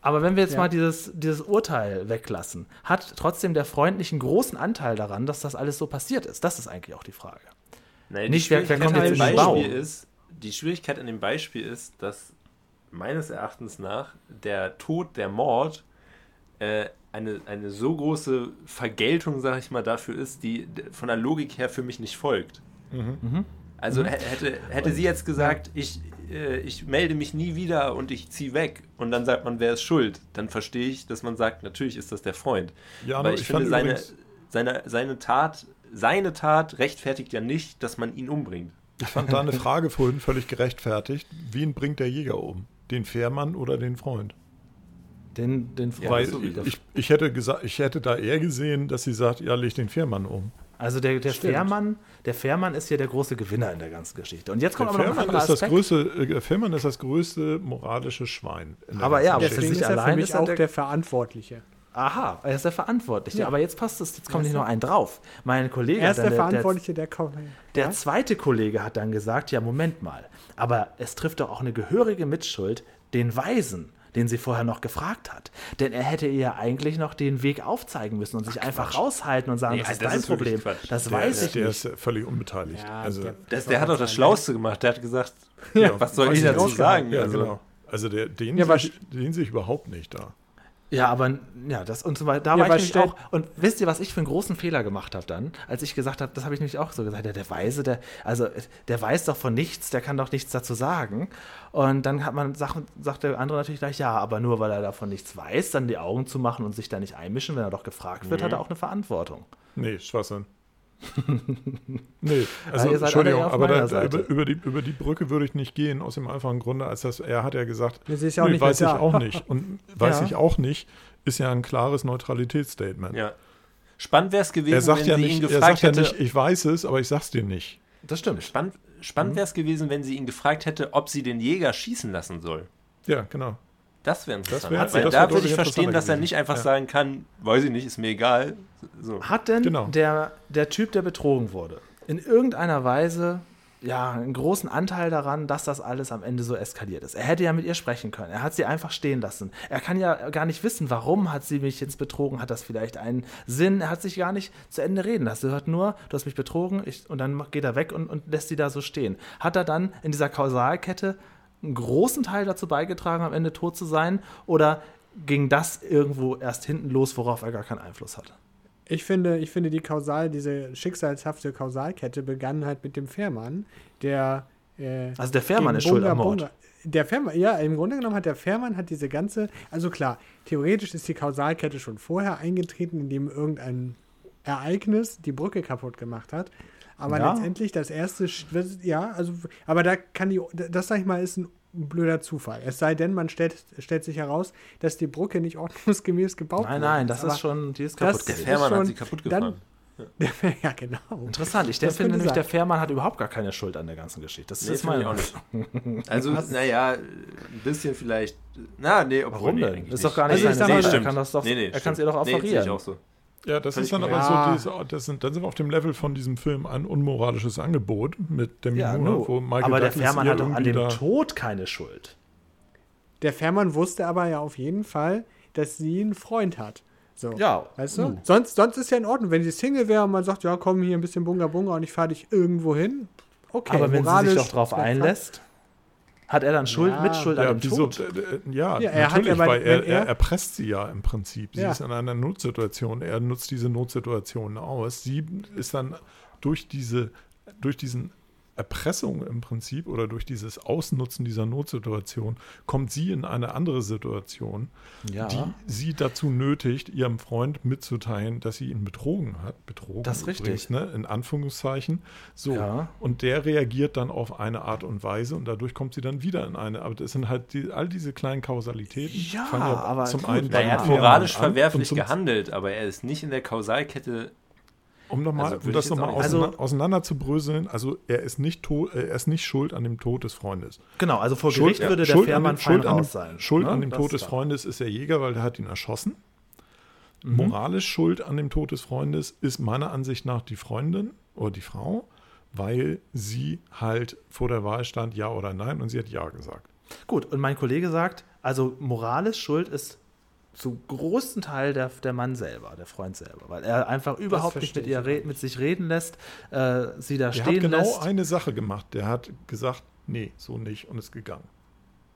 Aber wenn wir jetzt Ja. mal dieses, dieses Urteil weglassen, hat trotzdem der Freund nicht einen großen Anteil daran, dass das alles so passiert ist? Das ist eigentlich auch die Frage. Nein, Nicht, wer- wer kommt jetzt in den Bau? Ist, die Schwierigkeit an dem Beispiel ist, dass meines Erachtens nach der Tod, der Mord äh, eine, eine so große Vergeltung, sag ich mal, dafür ist, die von der Logik her für mich nicht folgt. Mhm. Also hä- hätte, hätte sie jetzt gesagt, ich, äh, ich melde mich nie wieder und ich ziehe weg und dann sagt man, wer ist schuld, dann verstehe ich, dass man sagt, natürlich ist das der Freund. Ja, Aber ich, ich finde, fand seine, seine, seine, Tat, seine Tat rechtfertigt ja nicht, dass man ihn umbringt. Ich fand da eine Frage vorhin völlig gerechtfertigt. Wen bringt der Jäger um? Den Fährmann oder den Freund? Den, den Ja, Weil das sowieso. ich, ich, hätte gesagt, ich hätte da eher gesehen, dass sie sagt, ja, leg den Fährmann um. Also der, der Stimmt. Fährmann, der Fährmann ist hier der große Gewinner in der ganzen Geschichte. Und jetzt kommt Der aber noch ein Fährmann, anderer ist das Aspekt. größte, äh, der Fährmann ist das größte moralische Schwein. in der Aber ganzen ja, aber sich ist er für allein mich ist auch der- der Verantwortliche. Aha, er ist der Verantwortliche. Ja. Aber jetzt passt es, jetzt kommt nicht noch ein drauf. Mein Kollege, Er ist hat der dann- der, Verantwortliche, der der Ja? zweite Kollege hat dann gesagt, ja, Moment mal, aber es trifft doch auch eine gehörige Mitschuld den Weisen, den sie vorher noch gefragt hat. Denn er hätte ihr eigentlich noch den Weg aufzeigen müssen und sich einfach raushalten und sagen, Nee, das ist das dein ist Problem. Quatsch. Das der, weiß ich der nicht. ist völlig unbeteiligt. Ja, also, der- Das, der hat doch das Schlauste gemacht. Der hat gesagt, Ja, was soll ich dazu sagen? ja, Also, genau. Also der, den, Ja, sich, den sehe ich überhaupt nicht da. Ja, aber ja, das und so weiter. Da Ja, war ich was nämlich auch. Und wisst ihr, was ich für einen großen Fehler gemacht habe dann, als ich gesagt habe, das habe ich nämlich auch so gesagt, ja, der Weise, der, also der weiß doch von nichts, der kann doch nichts dazu sagen. Und dann hat man Sachen, sagt der andere natürlich gleich, ja, aber nur weil er davon nichts weiß, dann die Augen zu machen und sich da nicht einmischen, wenn er doch gefragt wird, hat er auch eine Verantwortung. Nee, Schwachsinn. (laughs) nee, also alle Entschuldigung, aber da, über, über, die, über die Brücke würde ich nicht gehen, aus dem einfachen Grunde, als das, er hat ja gesagt, Das ist ja auch nee, weiß ich da. auch nicht. Und (laughs) weiß Ja. ich auch nicht, ist ja ein klares Neutralitätsstatement. ja. Spannend wäre es gewesen, Er sagt wenn ja sie nicht, ihn er gefragt sagt ja hätte. nicht, ich weiß es, aber ich sag's dir nicht. Das stimmt. spannend spannend wäre es gewesen, wenn sie ihn gefragt hätte, ob sie den Jäger schießen lassen soll. Ja, genau. Das wäre interessant. wär- Weil das da wär würde ich verstehen, dass er nicht einfach gewesen. sagen kann, weiß ich nicht, ist mir egal. So. Hat denn Genau. der, der Typ, der betrogen wurde, in irgendeiner Weise ja einen großen Anteil daran, dass das alles am Ende so eskaliert ist? Er hätte ja mit ihr sprechen können. Er hat sie einfach stehen lassen. Er kann ja gar nicht wissen, warum hat sie mich jetzt betrogen? Hat das vielleicht einen Sinn? Er hat sich gar nicht zu Ende reden lassen. Er hört nur, du hast mich betrogen ich, und dann geht er weg und, und lässt sie da so stehen. Hat er dann in dieser Kausalkette einen großen Teil dazu beigetragen, am Ende tot zu sein? Oder ging das irgendwo erst hinten los, worauf er gar keinen Einfluss hatte? Ich finde, ich finde die Kausal, diese schicksalshafte Kausalkette begann halt mit dem Fährmann, der äh, Also der Fährmann ist schuld Bunga am Mord. Bunga- Der Fährmann, ja, im Grunde genommen hat der Fährmann hat diese ganze, also klar, theoretisch ist die Kausalkette schon vorher eingetreten, indem irgendein Ereignis die Brücke kaputt gemacht hat. Aber Ja. letztendlich das erste, Sch- das- ja, also, aber da kann die, das sag ich mal, ist ein blöder Zufall. Es sei denn, man stellt, stellt sich heraus, dass die Brücke nicht ordnungsgemäß gebaut Nein, wurde. nein, das Aber ist schon, die ist das- kaputt Der. Fährmann schon- hat sie kaputt dann- gefahren. (laughs) ja, genau. Interessant. Ich Das finde nämlich, der. Fährmann hat überhaupt gar keine Schuld an der ganzen Geschichte. Das Nee, ist meine auch nicht. Also, naja, ein bisschen vielleicht. Na, nee, obwohl, Warum nee, denn? eigentlich Ist doch gar nicht Also seine Sache. nee, Er kann das doch, Nee, nee, er kann stimmt. es ihr doch Nee, offerieren. ich auch so. Ja, das Völlig ist dann aber korrekt. so, diese, das sind, dann sind wir auf dem Level von diesem Film ein unmoralisches Angebot mit Demi Ja, Moore, no. wo Michael aber der Douglas Fährmann ihr hat doch an dem da- Tod keine Schuld. Der Fährmann wusste aber ja auf jeden Fall, dass sie einen Freund hat. So. Ja, Weißt du? nu. Sonst, sonst ist ja in Ordnung. Wenn sie Single wäre und man sagt, ja, komm hier ein bisschen Bunga Bunga und ich fahre dich irgendwo hin. Okay, aber wenn sie moralisch sich doch drauf einlässt, hat er dann Schuld, Ja. Mitschuld Ja, an dem wieso? Tod. Äh, äh, ja, Ja, er hat natürlich, ja bei- weil er, er er- erpresst sie ja im Prinzip. Sie Ja. ist in einer Notsituation. Er nutzt diese Notsituation aus. Sie ist dann durch diese, durch diesen Erpressung im Prinzip oder durch dieses Ausnutzen dieser Notsituation kommt sie in eine andere Situation, Ja. die sie dazu nötigt, ihrem Freund mitzuteilen, dass sie ihn betrogen hat. Betrogen Das ist richtig. übrigens, ne? in Anführungszeichen. So. Ja. Und der reagiert dann auf eine Art und Weise und dadurch kommt sie dann wieder in eine. Aber das sind halt die, all diese kleinen Kausalitäten. Ja, fangen aber zum gut, einen na, er hat moralisch verwerflich gehandelt, aber er ist nicht in der Kausalkette. Um, noch mal, Also um das nochmal auseinander, sagen. auseinander zu bröseln, also er ist, nicht to- äh, er ist nicht schuld an dem Tod des Freundes. Genau, also vor Schuld, Gericht würde der Schuld, an Fährmann dem, fein Schuld, an dem, raus sein. Schuld ne? an dem Das Tod des. Freundes ist der Jäger, weil der hat ihn erschossen. Mhm. Moralisch Schuld an dem Tod des Freundes ist meiner Ansicht nach die Freundin oder die Frau, weil sie halt vor der Wahl stand, ja oder nein, und sie hat ja gesagt. Gut, und mein Kollege sagt, also moralisch schuld ist zu großen Teil der, der Mann selber, der Freund selber, weil er einfach überhaupt nicht mit, ihr ich red, mit sich reden lässt, äh, sie da Der hat stehen genau lässt. eine Sache gemacht. Der hat gesagt, nee, so nicht und ist gegangen.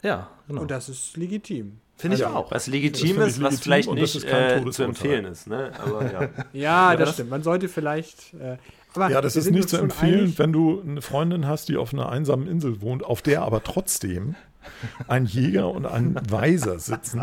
ja, genau. Und das ist legitim. Finde ich also- auch. Was Das legitim ich ist, was legitim vielleicht und das nicht ist kein äh, zu empfehlen ist. Ne? Aber (laughs) ja. Ja, das, das- stimmt. Man sollte vielleicht. Äh, aber Ja, das ist nicht zu empfehlen, einig- wenn du eine Freundin hast, die auf einer einsamen Insel wohnt, auf der aber trotzdem ein Jäger und ein Weiser sitzen,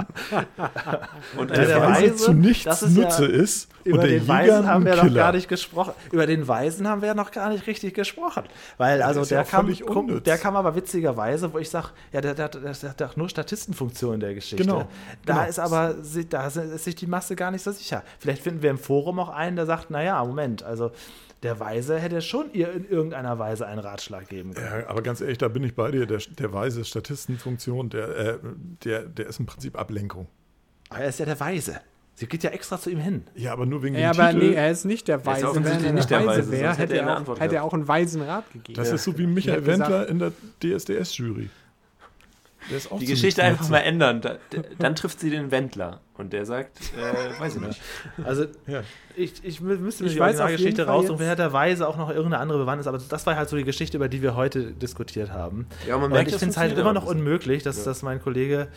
Und Ja, der, der Weise, Weise, zu nichts ist ja- Nütze ist und Über der den Jäger Weisen haben wir noch Killer. gar nicht gesprochen. Über den Weisen haben wir ja noch gar nicht richtig gesprochen. Weil, also ja der, auch kam, der kam aber witzigerweise, wo ich sage, ja, der, der, der, der hat doch nur Statistenfunktion in der Geschichte. Genau, Da genau. ist aber, da ist sich die Masse gar nicht so sicher. Vielleicht finden wir im Forum auch einen, der sagt, naja, Moment, also der Weise hätte schon ihr in irgendeiner Weise einen Ratschlag geben können. Ja, aber ganz ehrlich, da bin ich bei dir. Der, der Weise Statistenfunktion, der, äh, der, der ist im Prinzip Ablenkung. Aber er ist ja der Weise. Sie geht ja extra zu ihm hin. Ja, aber nur wegen Ja, dem aber Titel. nee, er ist nicht der Weise. Wenn er nicht der der Weise wäre, hätte er auch, hätte er auch einen weisen Rat gegeben. das ist so wie Michael Wendler in der DSDS-Jury. Der ist auch die Geschichte einfach mal ändern. Da, dann trifft sie den Wendler und der sagt, äh, weiß ich nicht. Also Ja. ich, ich mü- müsste mir Ich die weiß auf Fall raussuchen, jetzt- wer hat der Weise auch noch irgendeine andere Bewandtnis, aber das war halt so die Geschichte, über die wir heute diskutiert haben. Ja, man Und ich finde es halt immer noch unmöglich, dass, Ja. dass mein Kollege,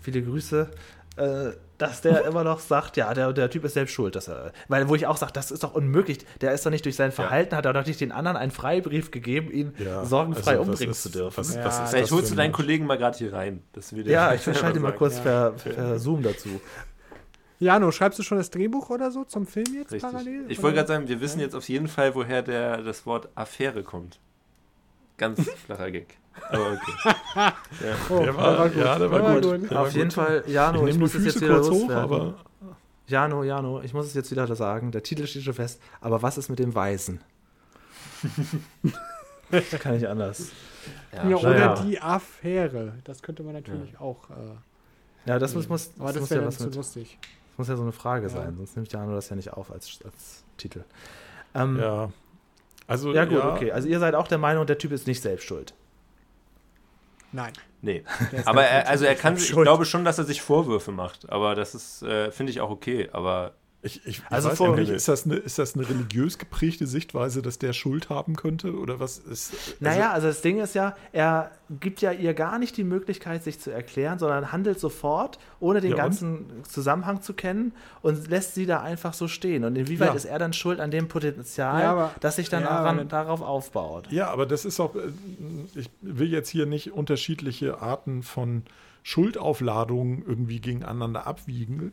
viele Grüße, äh, dass der (laughs) immer noch sagt, ja, der, der Typ ist selbst schuld. Dass er, weil, wo ich auch sage, das ist doch unmöglich. Der ist doch nicht durch sein Verhalten, hat er doch nicht den anderen einen Freibrief gegeben, ihn Ja, sorgenfrei also umbringen ist- zu dürfen. Was, Ja, was ist Vielleicht holst du ein deinen? Kollegen mal gerade hier rein. dass wir dir ja, ich schalte mal kurz Ja. per, per Zoom dazu. Jano, schreibst du schon das Drehbuch oder so zum Film jetzt Richtig. parallel? Ich wollte gerade sagen, wir wissen jetzt auf jeden Fall, woher der, das Wort Affäre kommt. Ganz (laughs) flacher Gag. Aber okay. (laughs) Oh, Der war, ja, der war, gut. Der war Auf jeden gut. Fall, Ich Jano, ich, die muss es jetzt wieder kurz hoch, loswerden. aber Jano, Jano, ich muss es jetzt wieder sagen. Der Titel steht schon fest. Aber was ist mit dem Weisen? (laughs) Kann ich anders. Ja, Ja, oder ja. die Affäre. Das könnte man natürlich auch. Äh, Ja, das muss, muss, aber das das muss wäre ja zu mit. lustig. Das muss ja so eine Frage Ja. sein, sonst nimmt Jano das ja nicht auf als, als Titel. Ähm, ja. ja. Also, gut, okay. Also ihr seid auch der Meinung, der Typ ist nicht selbst schuld. Nein. Nee. Aber er, also er kann (laughs) sich, ich glaube schon, dass er sich Vorwürfe macht. Aber das ist, äh, finde ich auch okay. Aber Ich, ich, Also vor- nicht, ist das, eine, ist das eine religiös geprägte Sichtweise, dass der Schuld haben könnte? Oder was ist. Naja, also das Ding ist ja, er gibt ja ihr gar nicht die Möglichkeit, sich zu erklären, sondern handelt sofort, ohne den Ja, und? ganzen Zusammenhang zu kennen und lässt sie da einfach so stehen. Und inwieweit Ja. ist er dann schuld an dem Potenzial, Ja, aber- das sich dann ja, daran, aber- darauf aufbaut? Ja, aber das ist auch, äh, ich will jetzt hier nicht unterschiedliche Arten von Schuldaufladungen irgendwie gegeneinander abwiegen,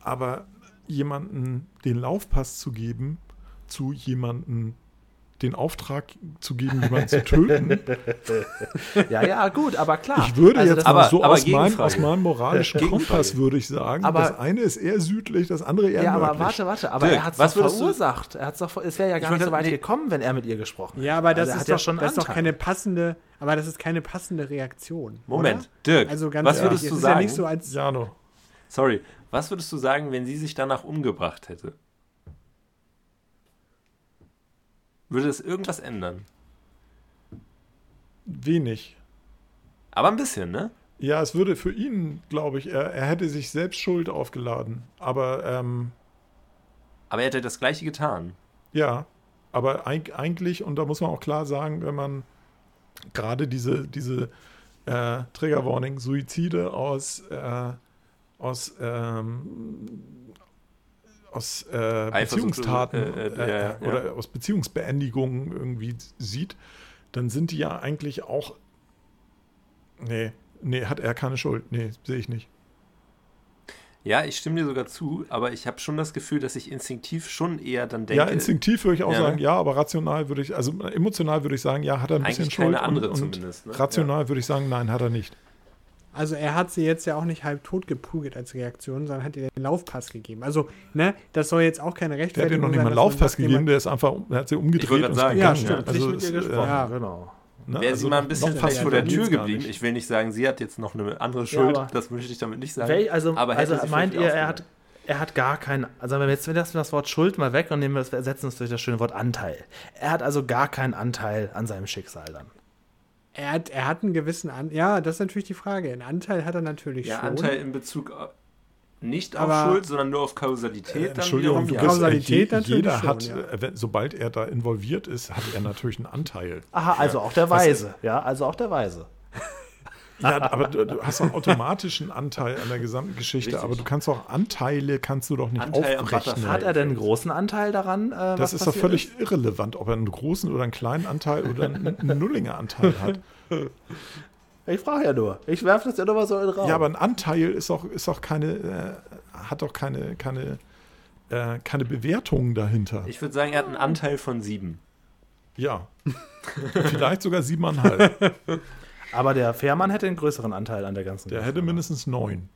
aber jemanden den Laufpass zu geben, zu jemanden den Auftrag zu geben, jemanden zu töten. (laughs) Ja, ja, gut, aber klar. Ich würde Also jetzt aber- so aber aus, meinem, aus meinem moralischen. Kompass würde ich sagen, Aber- das eine ist eher südlich, das andere eher Ja, aber nördlich. warte, warte, aber Dirk, er hat es doch du- verursacht. Er hat's doch, es wäre ja gar nicht so weit nee. gekommen, wenn er mit ihr gesprochen hätte. Ja, aber das Also ist hat ja doch, schon das ist doch keine passende, aber das ist keine passende Reaktion. Moment, Oder? Dirk, Also ganz was ehrlich, würdest es du ist sagen? ja nicht so als Jano. Sorry, was würdest du sagen, wenn sie sich danach umgebracht hätte? Würde das irgendwas ändern? Wenig. Aber ein bisschen, ne? Ja, es würde für ihn, glaube ich, er, er hätte sich selbst Schuld aufgeladen. Aber ähm, Aber er hätte das Gleiche getan. ja, aber eig eigentlich, und da muss man auch klar sagen, wenn man gerade diese, diese äh, Trigger-Warning, Suizide aus, äh, aus, ähm, aus äh, Beziehungstaten oder- äh, äh, äh, ja, ja, oder ja. aus Beziehungsbeendigungen irgendwie sieht, dann sind die ja eigentlich auch. Nee, nee, hat er keine Schuld. Nee, sehe ich nicht. Ja, ich stimme dir sogar zu, aber ich habe schon das Gefühl, dass ich instinktiv schon eher dann denke. Ja, instinktiv würde ich auch Ja, sagen, ne? ja, aber rational würde ich, also emotional würde ich sagen, ja, hat er ein bisschen Eigentlich Schuld. keine andere und, und zumindest, ne? Rational würde ich sagen, nein, hat er nicht. Also er hat sie jetzt ja auch nicht halb tot geprügelt als Reaktion, sondern hat ihr den Laufpass gegeben. Also, ne, das soll jetzt auch keine Der hat Rechtfertigung ihr noch nicht sein, mal einen Laufpass gegeben, der ist einfach, der hat sie umgedreht und sagen, Ja, stimmt. Also, nicht mit ihr es, gesprochen, ja. genau. ne, Wäre also sie mal ein bisschen fast vor der Tür geblieben. Ich will nicht sagen, sie hat jetzt noch eine andere Schuld. aber- das möchte ich damit nicht sagen. Wel, also aber also meint ihr, er hat, er hat gar keinen, also wenn wir jetzt wenn wir das, das Wort Schuld mal weg und nehmen wir das, wir ersetzen es durch das schöne Wort Anteil. Er hat also gar keinen Anteil an seinem Schicksal dann. Er hat, er hat einen gewissen An Ja, das ist natürlich die Frage. Einen Anteil hat er natürlich Ja, schon. Anteil in Bezug auf, nicht auf Aber- Schuld, sondern nur auf Kausalität. Äh, dann Entschuldigung, du bist, Kausalität je, natürlich jeder schon, hat, ja. äh, wenn, sobald er da involviert ist, hat er natürlich einen Anteil. Aha, also auch der Was- Weise. Ja, also auch der Weise. Ja, aber du, du hast doch automatisch einen Anteil an der gesamten Geschichte, Richtig. aber du kannst doch Anteile, kannst du doch nicht Anteil aufrechnen. Hat er denn einen großen Anteil daran? Äh, Das ist doch völlig irrelevant, ob er einen großen oder einen kleinen Anteil oder einen, einen Nullinger Anteil hat. (laughs) Ich frage ja nur. Ich werfe das ja nur mal so in den Raum. Ja, aber ein Anteil ist auch, ist auch keine, äh, hat doch keine, keine, äh, keine Bewertung dahinter. Ich würde sagen, er hat einen Anteil von sieben. ja. (laughs) Vielleicht sogar siebeneinhalb. (laughs) Aber der Fährmann hätte einen größeren Anteil an der ganzen Der Geschichte. hätte mindestens neun.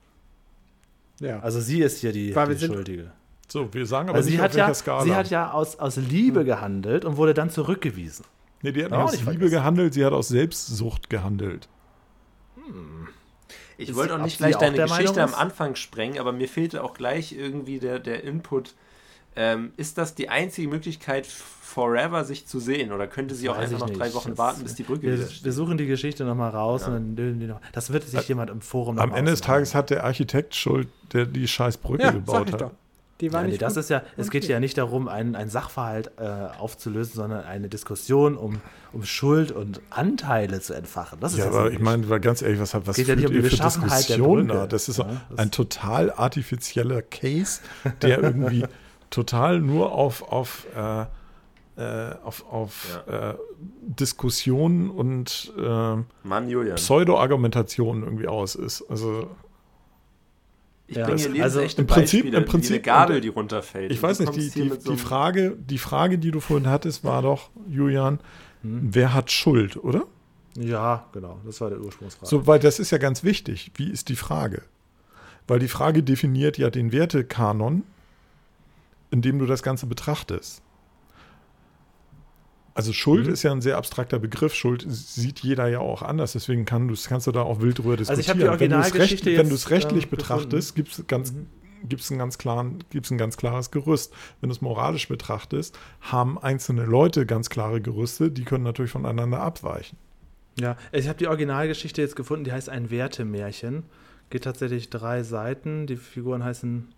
Ja. Also sie ist hier die, Weil wir die sind- Schuldige. So, wir sagen aber Also nicht sie auf hat, welcher ja, Skala. sie hat ja aus, aus Liebe gehandelt und wurde dann zurückgewiesen. nee, die hat Auch nicht aus nicht Liebe vergessen. gehandelt, sie hat aus Selbstsucht gehandelt. Ich Ist wollte auch ob nicht sie gleich auch deine der Geschichte Meinung am ist? Anfang sprengen, aber mir fehlte auch gleich irgendwie der, der Input. Ähm, ist das die einzige Möglichkeit, forever sich zu sehen? Oder könnte sie auch Weiß einfach noch nicht. drei Wochen Das- warten, bis die Brücke Wir, wieder wir steht? suchen die Geschichte nochmal raus Ja. und dann dönen die noch. Das wird sich jemand im Forum noch Am Ende des Tages hat der Architekt Schuld, der die scheiß Brücke ja, sag gebaut ich hat. doch. Die war Ja, nee, nicht das gut. ist ja, es geht ja nicht darum, einen, einen Sachverhalt äh, aufzulösen, sondern eine Diskussion um, um Schuld und Anteile zu entfachen. Das ist Ja, das aber ich meine, weil ganz ehrlich, was, was Geht ja nicht um die ihr für Beschaffenheit der Diskussionen da? Das ist Ja, das- ein total artifizieller Case, der irgendwie (laughs) total nur auf, auf, äh, äh, auf, auf äh, Diskussionen und äh. Pseudo-Argumentationen irgendwie aus ist. Also Ich Ja, bringe hier also lebensechte im Prinzip- Beispiele, im Prinzip- wie eine Gabel, die runterfällt. ich weiß nicht, die, die, so die, Frage, die Frage, die du vorhin hattest, war doch, Julian, Hm. wer hat Schuld, oder? Ja, genau. Das war der Ursprungsfrage. So, weil das ist ja ganz wichtig. Wie ist die Frage? Weil die Frage definiert ja den Wertekanon, in dem du das Ganze betrachtest. Also Schuld Mhm. ist ja ein sehr abstrakter Begriff. Schuld sieht jeder ja auch anders. Deswegen kann du, kannst du da auch wild drüber diskutieren. Also ich habe die wenn du es Originalgeschichte recht, wenn du es rechtlich ähm, betrachtest, gibt es ganz, Mhm. ein ganz klaren, gibt's ein ganz klares Gerüst. Wenn du es moralisch betrachtest, haben einzelne Leute ganz klare Gerüste, die können natürlich voneinander abweichen. Ja, ich habe die Originalgeschichte jetzt gefunden, die heißt ein Wertemärchen. Geht tatsächlich drei Seiten. Die Figuren heißen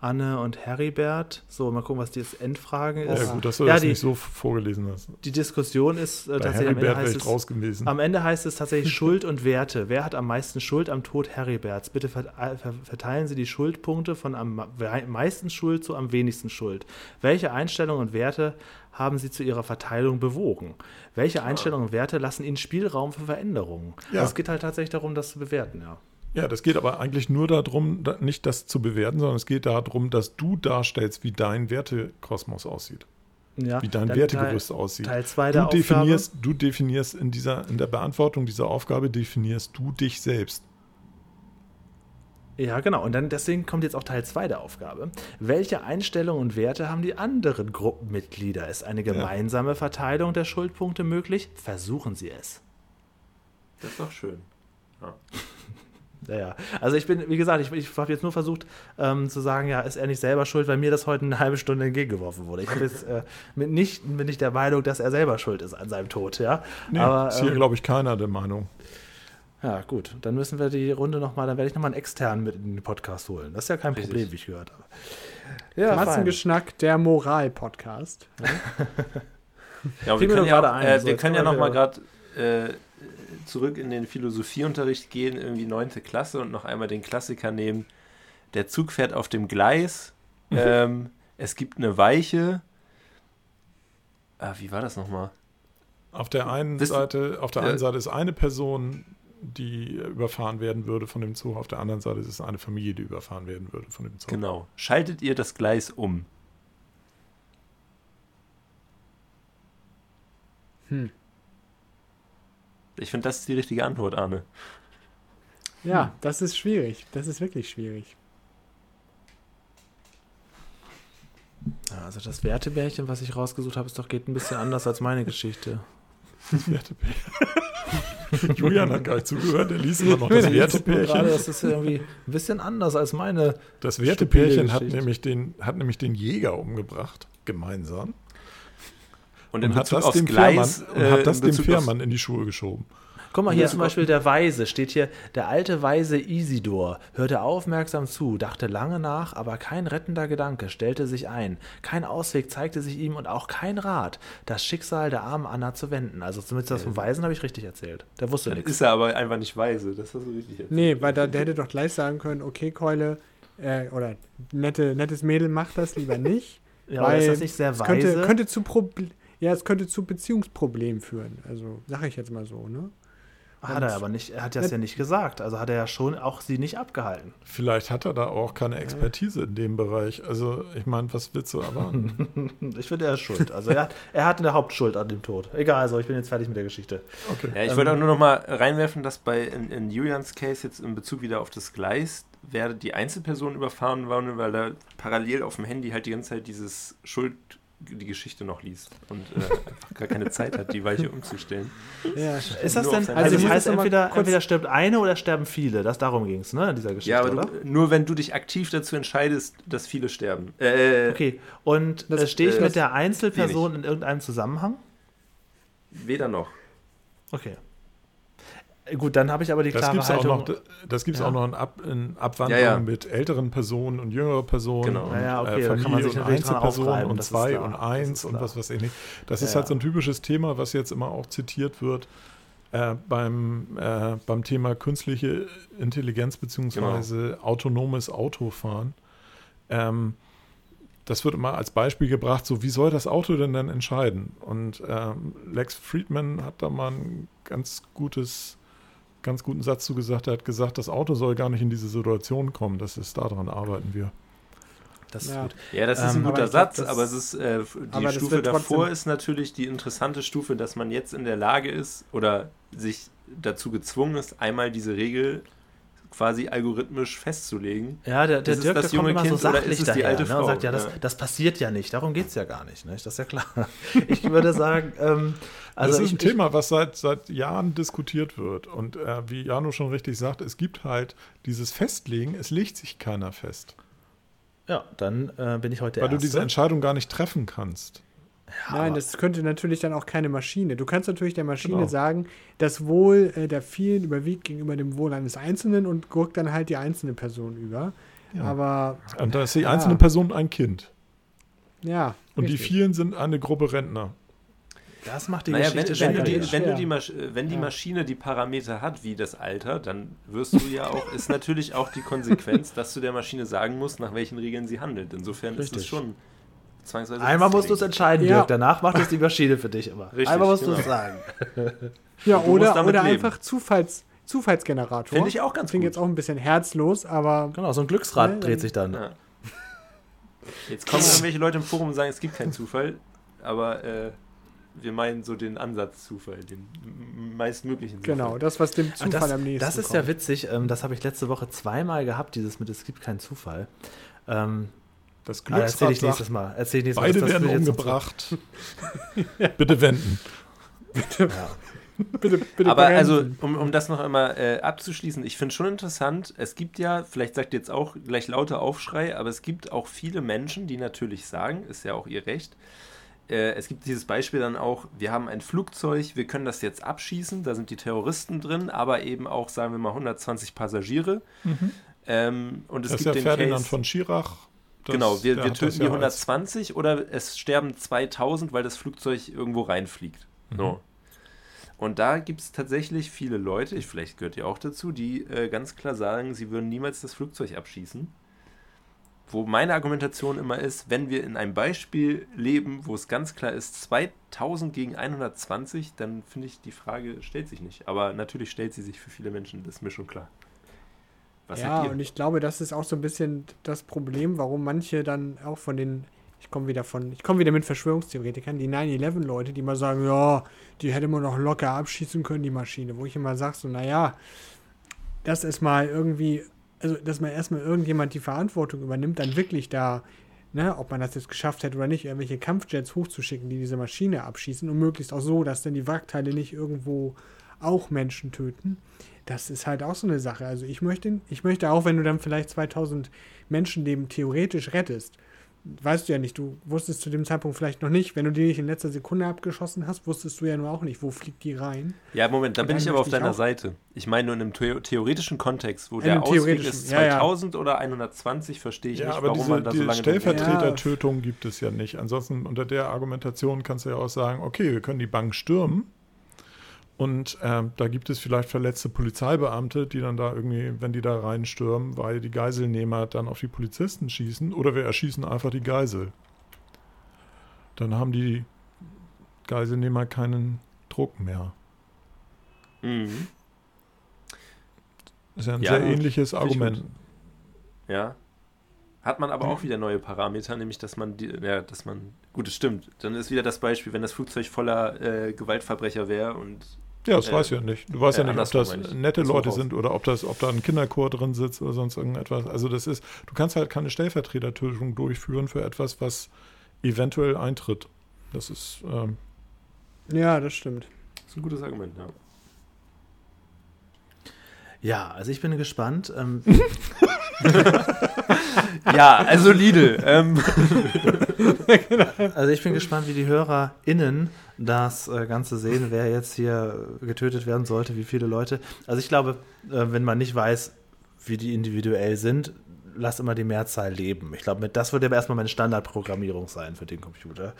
Anne und Heribert. So, mal gucken, was die jetzt Endfragen ist. Ja, gut, dass du Ja, das die- nicht so vorgelesen hast. Die Diskussion ist äh, tatsächlich am Ende, heißt raus gewesen. am Ende heißt es tatsächlich (laughs) Schuld und Werte. Wer hat am meisten Schuld am Tod Heriberts? Bitte äh, ver- verteilen Sie die Schuldpunkte von am meisten Schuld zu am wenigsten Schuld. Welche Einstellungen und Werte haben Sie zu Ihrer Verteilung bewogen? Welche Einstellungen und Werte lassen Ihnen Spielraum für Veränderungen? Ja. Also es geht halt tatsächlich darum, das zu bewerten, ja. Ja, das geht aber eigentlich nur darum, da, nicht das zu bewerten, sondern es geht darum, dass du darstellst, wie dein Wertekosmos aussieht, ja wie dein Wertegerüst Teil, aussieht. Teil 2 du der Aufgabe. definierst, du definierst in dieser, in der Beantwortung dieser Aufgabe definierst du dich selbst. Ja, genau. Und dann deswegen kommt jetzt auch Teil 2 der Aufgabe. Welche Einstellungen und Werte haben die anderen Gruppenmitglieder? Ist eine gemeinsame Verteilung der Schuldpunkte möglich? Versuchen Sie es. Das ist doch schön. Ja, ja. Also ich bin, wie gesagt, ich, ich habe jetzt nur versucht ähm, zu sagen, ja, ist er nicht selber schuld, weil mir das heute eine halbe Stunde entgegengeworfen wurde. Ich jetzt äh, mit nicht, bin nicht der Meinung, dass er selber schuld ist an seinem Tod, ja. Nee, Aber ist hier, ähm, glaube ich, keiner der Meinung. ja, gut, dann müssen wir die Runde nochmal, dann werde ich nochmal einen externen mit in den Podcast holen. Das ist ja kein Richtig. Problem, wie ich gehört habe. Ja. Massengeschnack, der Moral-Podcast. (laughs) Ja, wir können ja, gerade auch, ein, äh, so, wir können ja können wir noch mal gerade äh, zurück in den Philosophieunterricht gehen, irgendwie neunte Klasse und noch einmal den Klassiker nehmen. Der Zug fährt auf dem Gleis. Mhm. ähm, es gibt eine Weiche. Ah, wie war das nochmal? Auf der einen Wisst- Seite, auf der einen Seite ist eine Person, die überfahren werden würde von dem Zug, auf der anderen Seite ist es eine Familie, die überfahren werden würde von dem Zug. Genau. Schaltet ihr das Gleis um? Hm. Ich finde, das ist die richtige Antwort, Arne. Ja, das ist schwierig. Das ist wirklich schwierig. Also das Wertebärchen, was ich rausgesucht habe, ist doch geht ein bisschen anders als meine Geschichte. Das Wertepärchen. (laughs) Julian hat gar nicht zugehört, er liest immer noch das gerade, Wertepärchen. Das ist irgendwie ein bisschen anders als meine. Das Wertepärchen hat Geschichte. nämlich, den, hat nämlich den Jäger umgebracht, gemeinsam. Und in Und hat Bezug das, aufs dem Gleis, Fährmann, und äh, hat das in dem Fährmann in die Schuhe geschoben. Guck mal, hier Bezug zum Beispiel der Weise, steht hier, der alte Weise Isidor hörte aufmerksam zu, dachte lange nach, aber kein rettender Gedanke stellte sich ein. Kein Ausweg zeigte sich ihm und auch kein Rat, das Schicksal der armen Anna zu wenden. Also zumindest das vom Weisen habe ich richtig erzählt. Der wusste Dann nichts. ist er aber einfach nicht weise. Das hast du richtig erzählt. Nee, weil da, der hätte doch gleich sagen können, okay, Keule, äh, oder nette, nettes Mädel macht das lieber nicht. Ja, weil ist das nicht sehr weise? könnte, könnte zu Proble ja, es könnte zu Beziehungsproblemen führen. Also, sage ich jetzt mal so, ne? hat er aber nicht, er hat das ja nicht gesagt. Also hat er ja schon auch sie nicht abgehalten. Vielleicht hat er da auch keine Expertise in dem Bereich. Also, ich meine, was willst du erwarten? (laughs) Ich finde, er ist schuld. Also er hat, er hat eine Hauptschuld an dem Tod. Egal, also ich bin jetzt fertig mit der Geschichte. Okay. Ja, ich Ähm, wollte auch nur noch mal reinwerfen, dass bei in, in Julians Case jetzt in Bezug wieder auf das Gleis wäre die Einzelperson überfahren worden, weil er parallel auf dem Handy halt die ganze Zeit dieses Schuld die Geschichte noch liest und äh, einfach gar keine Zeit hat, die Weiche umzustellen. Ja, Ist das denn, also, Also ich das heißt, mal entweder, entweder stirbt eine oder sterben viele. Das darum ging es, ne, in dieser Geschichte, Ja, aber oder? du, nur wenn du dich aktiv dazu entscheidest, dass viele sterben. Äh, Okay, und Das- äh, stehe ich äh, mit der Einzelperson in irgendeinem Zusammenhang? Weder noch. Okay. Äh, Gut, dann habe ich aber die Das klare gibt es auch Haltung. noch, das gibt's Ja. auch noch in, Ab, in Abwandlung Ja, ja. mit älteren Personen und jüngeren Personen Genau. und Ja, okay, äh, da kann man Familie sich und Einzelpersonen und das ist zwei und eins und was weiß ich nicht. Das ist halt so ein typisches Thema, was jetzt immer auch zitiert wird äh, beim, äh, beim Thema künstliche Intelligenz beziehungsweise Genau. autonomes Autofahren. Ähm, das wird immer als Beispiel gebracht, so wie soll das Auto denn dann entscheiden? Und ähm, Lex Friedman hat da mal ein ganz gutes, ganz guten Satz zu gesagt. Er hat gesagt, das Auto soll gar nicht in diese Situation kommen. Das ist daran arbeiten wir. Das ist Ja. gut. Ja, das ist Ähm, ein aber guter glaub, Satz, das- aber es ist äh, die aber Stufe davor ist natürlich die interessante Stufe, dass man jetzt in der Lage ist oder sich dazu gezwungen ist, einmal diese Regel quasi algorithmisch festzulegen. Ja, der, der Ist Dirk, das der kommt junge immer Kind so oder sachlich ist es die daher alte ne, und Frau? sagt, ja das, Ja. das passiert ja nicht, darum geht es ja gar nicht, ne? das ist ja klar. (laughs) Ich würde sagen, ähm, also das ist ich, ein Thema, was seit, seit Jahren diskutiert wird. Und äh, wie Jano schon richtig sagt, es gibt halt dieses Festlegen, es legt sich keiner fest. Ja, dann äh, bin ich heute der weil du Erste. diese Entscheidung gar nicht treffen kannst. Nein, aber- das könnte natürlich dann auch keine Maschine. Du kannst natürlich der Maschine Genau. sagen, das Wohl äh, der vielen überwiegt gegenüber dem Wohl eines Einzelnen und guckt dann halt die einzelne Person über. Ja. Aber Und da ist die Ja. einzelne Person ein Kind. ja. Und die richtig. vielen sind eine Gruppe Rentner. das macht die Naja, wenn, Geschichte wenn, du die, wenn, du die, Masch wenn die Ja. Maschine die Parameter hat, wie das Alter, dann wirst du ja auch, ist natürlich auch die Konsequenz, dass du der Maschine sagen musst, nach welchen Regeln sie handelt. Insofern ist es Richtig. schon zwangsweise. Einmal musst du es entscheiden, Ja. Dirk. Danach macht es die Maschine für dich immer. Richtig, Einmal musst du genau. es sagen. (laughs) Ja, Du oder, oder leben. einfach Zufalls, Zufallsgenerator. Finde ich auch ganz Klingt gut. jetzt auch ein bisschen herzlos, aber Genau, so ein Glücksrad Ja, dann- dreht sich dann. Ja. (laughs) Jetzt kommen irgendwelche Leute im Forum und sagen, es gibt keinen Zufall, aber äh, wir meinen so den Ansatz Zufall, den meistmöglichen Zufall. genau, das, was dem Ah, Zufall das, am nächsten das ist kommt. ja witzig, ähm, das habe ich letzte Woche zweimal gehabt, dieses mit es gibt keinen Zufall. Ähm, Das ah, erzähle Glücksrad ich nächstes Mal. Erzähl ich nächstes beide Mal. Werden umgebracht. (laughs) Bitte wenden. Bitte, bitte Aber also, bremsen. um, um das noch einmal äh, abzuschließen, ich finde schon interessant, es gibt ja, vielleicht sagt ihr jetzt auch gleich lauter Aufschrei, aber es gibt auch viele Menschen, die natürlich sagen, ist ja auch ihr Recht, äh, es gibt dieses Beispiel dann auch, wir haben ein Flugzeug, wir können das jetzt abschießen, da sind die Terroristen drin, aber eben auch, sagen wir mal, 120 Passagiere. Ähm, und es Das ist gibt ja den Ferdinand Case, von Schirach. Das- genau, wir, wir töten die ja als- 120 oder es sterben 2000, weil das Flugzeug irgendwo reinfliegt. So. Und da gibt es tatsächlich viele Leute, ich, vielleicht gehört ihr auch dazu, die äh, ganz klar sagen, sie würden niemals das Flugzeug abschießen. wo meine Argumentation immer ist, wenn wir in einem Beispiel leben, wo es ganz klar ist, 2000 gegen 120, dann finde ich, die Frage stellt sich nicht. Aber natürlich stellt sie sich für viele Menschen, das ist mir schon klar. Was ja, und ich glaube, das ist auch so ein bisschen das Problem, warum manche dann auch von den, ich komme wieder von, ich komme wieder mit Verschwörungstheoretikern, die 9-11-Leute, die mal sagen, ja, die hätte man noch locker abschießen können, die Maschine, wo ich immer sage, so, naja, das ist mal irgendwie also dass man erstmal irgendjemand die Verantwortung übernimmt, dann wirklich da, ne, ob man das jetzt geschafft hätte oder nicht, irgendwelche Kampfjets hochzuschicken, die diese Maschine abschießen und möglichst auch so, dass dann die Wrackteile nicht irgendwo auch Menschen töten. Das ist halt auch so eine Sache. Also ich möchte, ich möchte auch, wenn du dann vielleicht 2000 Menschenleben theoretisch rettest, weißt du ja nicht, du wusstest zu dem Zeitpunkt vielleicht noch nicht, wenn du die nicht in letzter Sekunde abgeschossen hast, wusstest du ja nur auch nicht, wo fliegt die rein. Ja, Moment, da bin ich aber auf deiner Seite. Ich meine nur in einem the theoretischen Kontext, wo in der Ausweg ist 2000 ja, ja. oder 120, verstehe ich ja, nicht, aber warum diese, man da so lange... Stellvertretertötung gibt es ja nicht. Ansonsten unter der Argumentation kannst du ja auch sagen, okay, wir können die Bank stürmen, und äh, da gibt es vielleicht verletzte Polizeibeamte, die dann da irgendwie, wenn die da reinstürmen, weil die Geiselnehmer dann auf die Polizisten schießen oder wir erschießen einfach die Geisel. Dann haben die Geiselnehmer keinen Druck mehr. Mhm. Das ist ja ein ja, sehr ähnliches Argument. Ja. Hat man aber auch wieder neue Parameter, nämlich dass man die, ja, dass man, gut, es stimmt. Dann ist wieder das Beispiel, wenn das Flugzeug voller äh, Gewaltverbrecher wäre und ja, das äh, weiß ich ja nicht. Du weißt äh, ja nicht, ob das nette Leute sind oder ob, das, ob da ein Kinderchor drin sitzt oder sonst irgendetwas. Also das ist, du kannst halt keine Stellvertretertötung durchführen für etwas, was eventuell eintritt. Das ist. Ähm, ja, das stimmt. Das ist ein gutes Argument, ja. Ja, also ich bin gespannt. Ähm. (laughs) (laughs) (laughs) ja, also Lidl. Ähm. also ich bin gespannt, wie die HörerInnen das äh, Ganze sehen, wer jetzt hier getötet werden sollte, wie viele Leute. Also ich glaube, äh, wenn man nicht weiß, wie die individuell sind, lass immer die Mehrzahl leben. Ich glaube, das wird aber erstmal meine Standardprogrammierung sein für den Computer.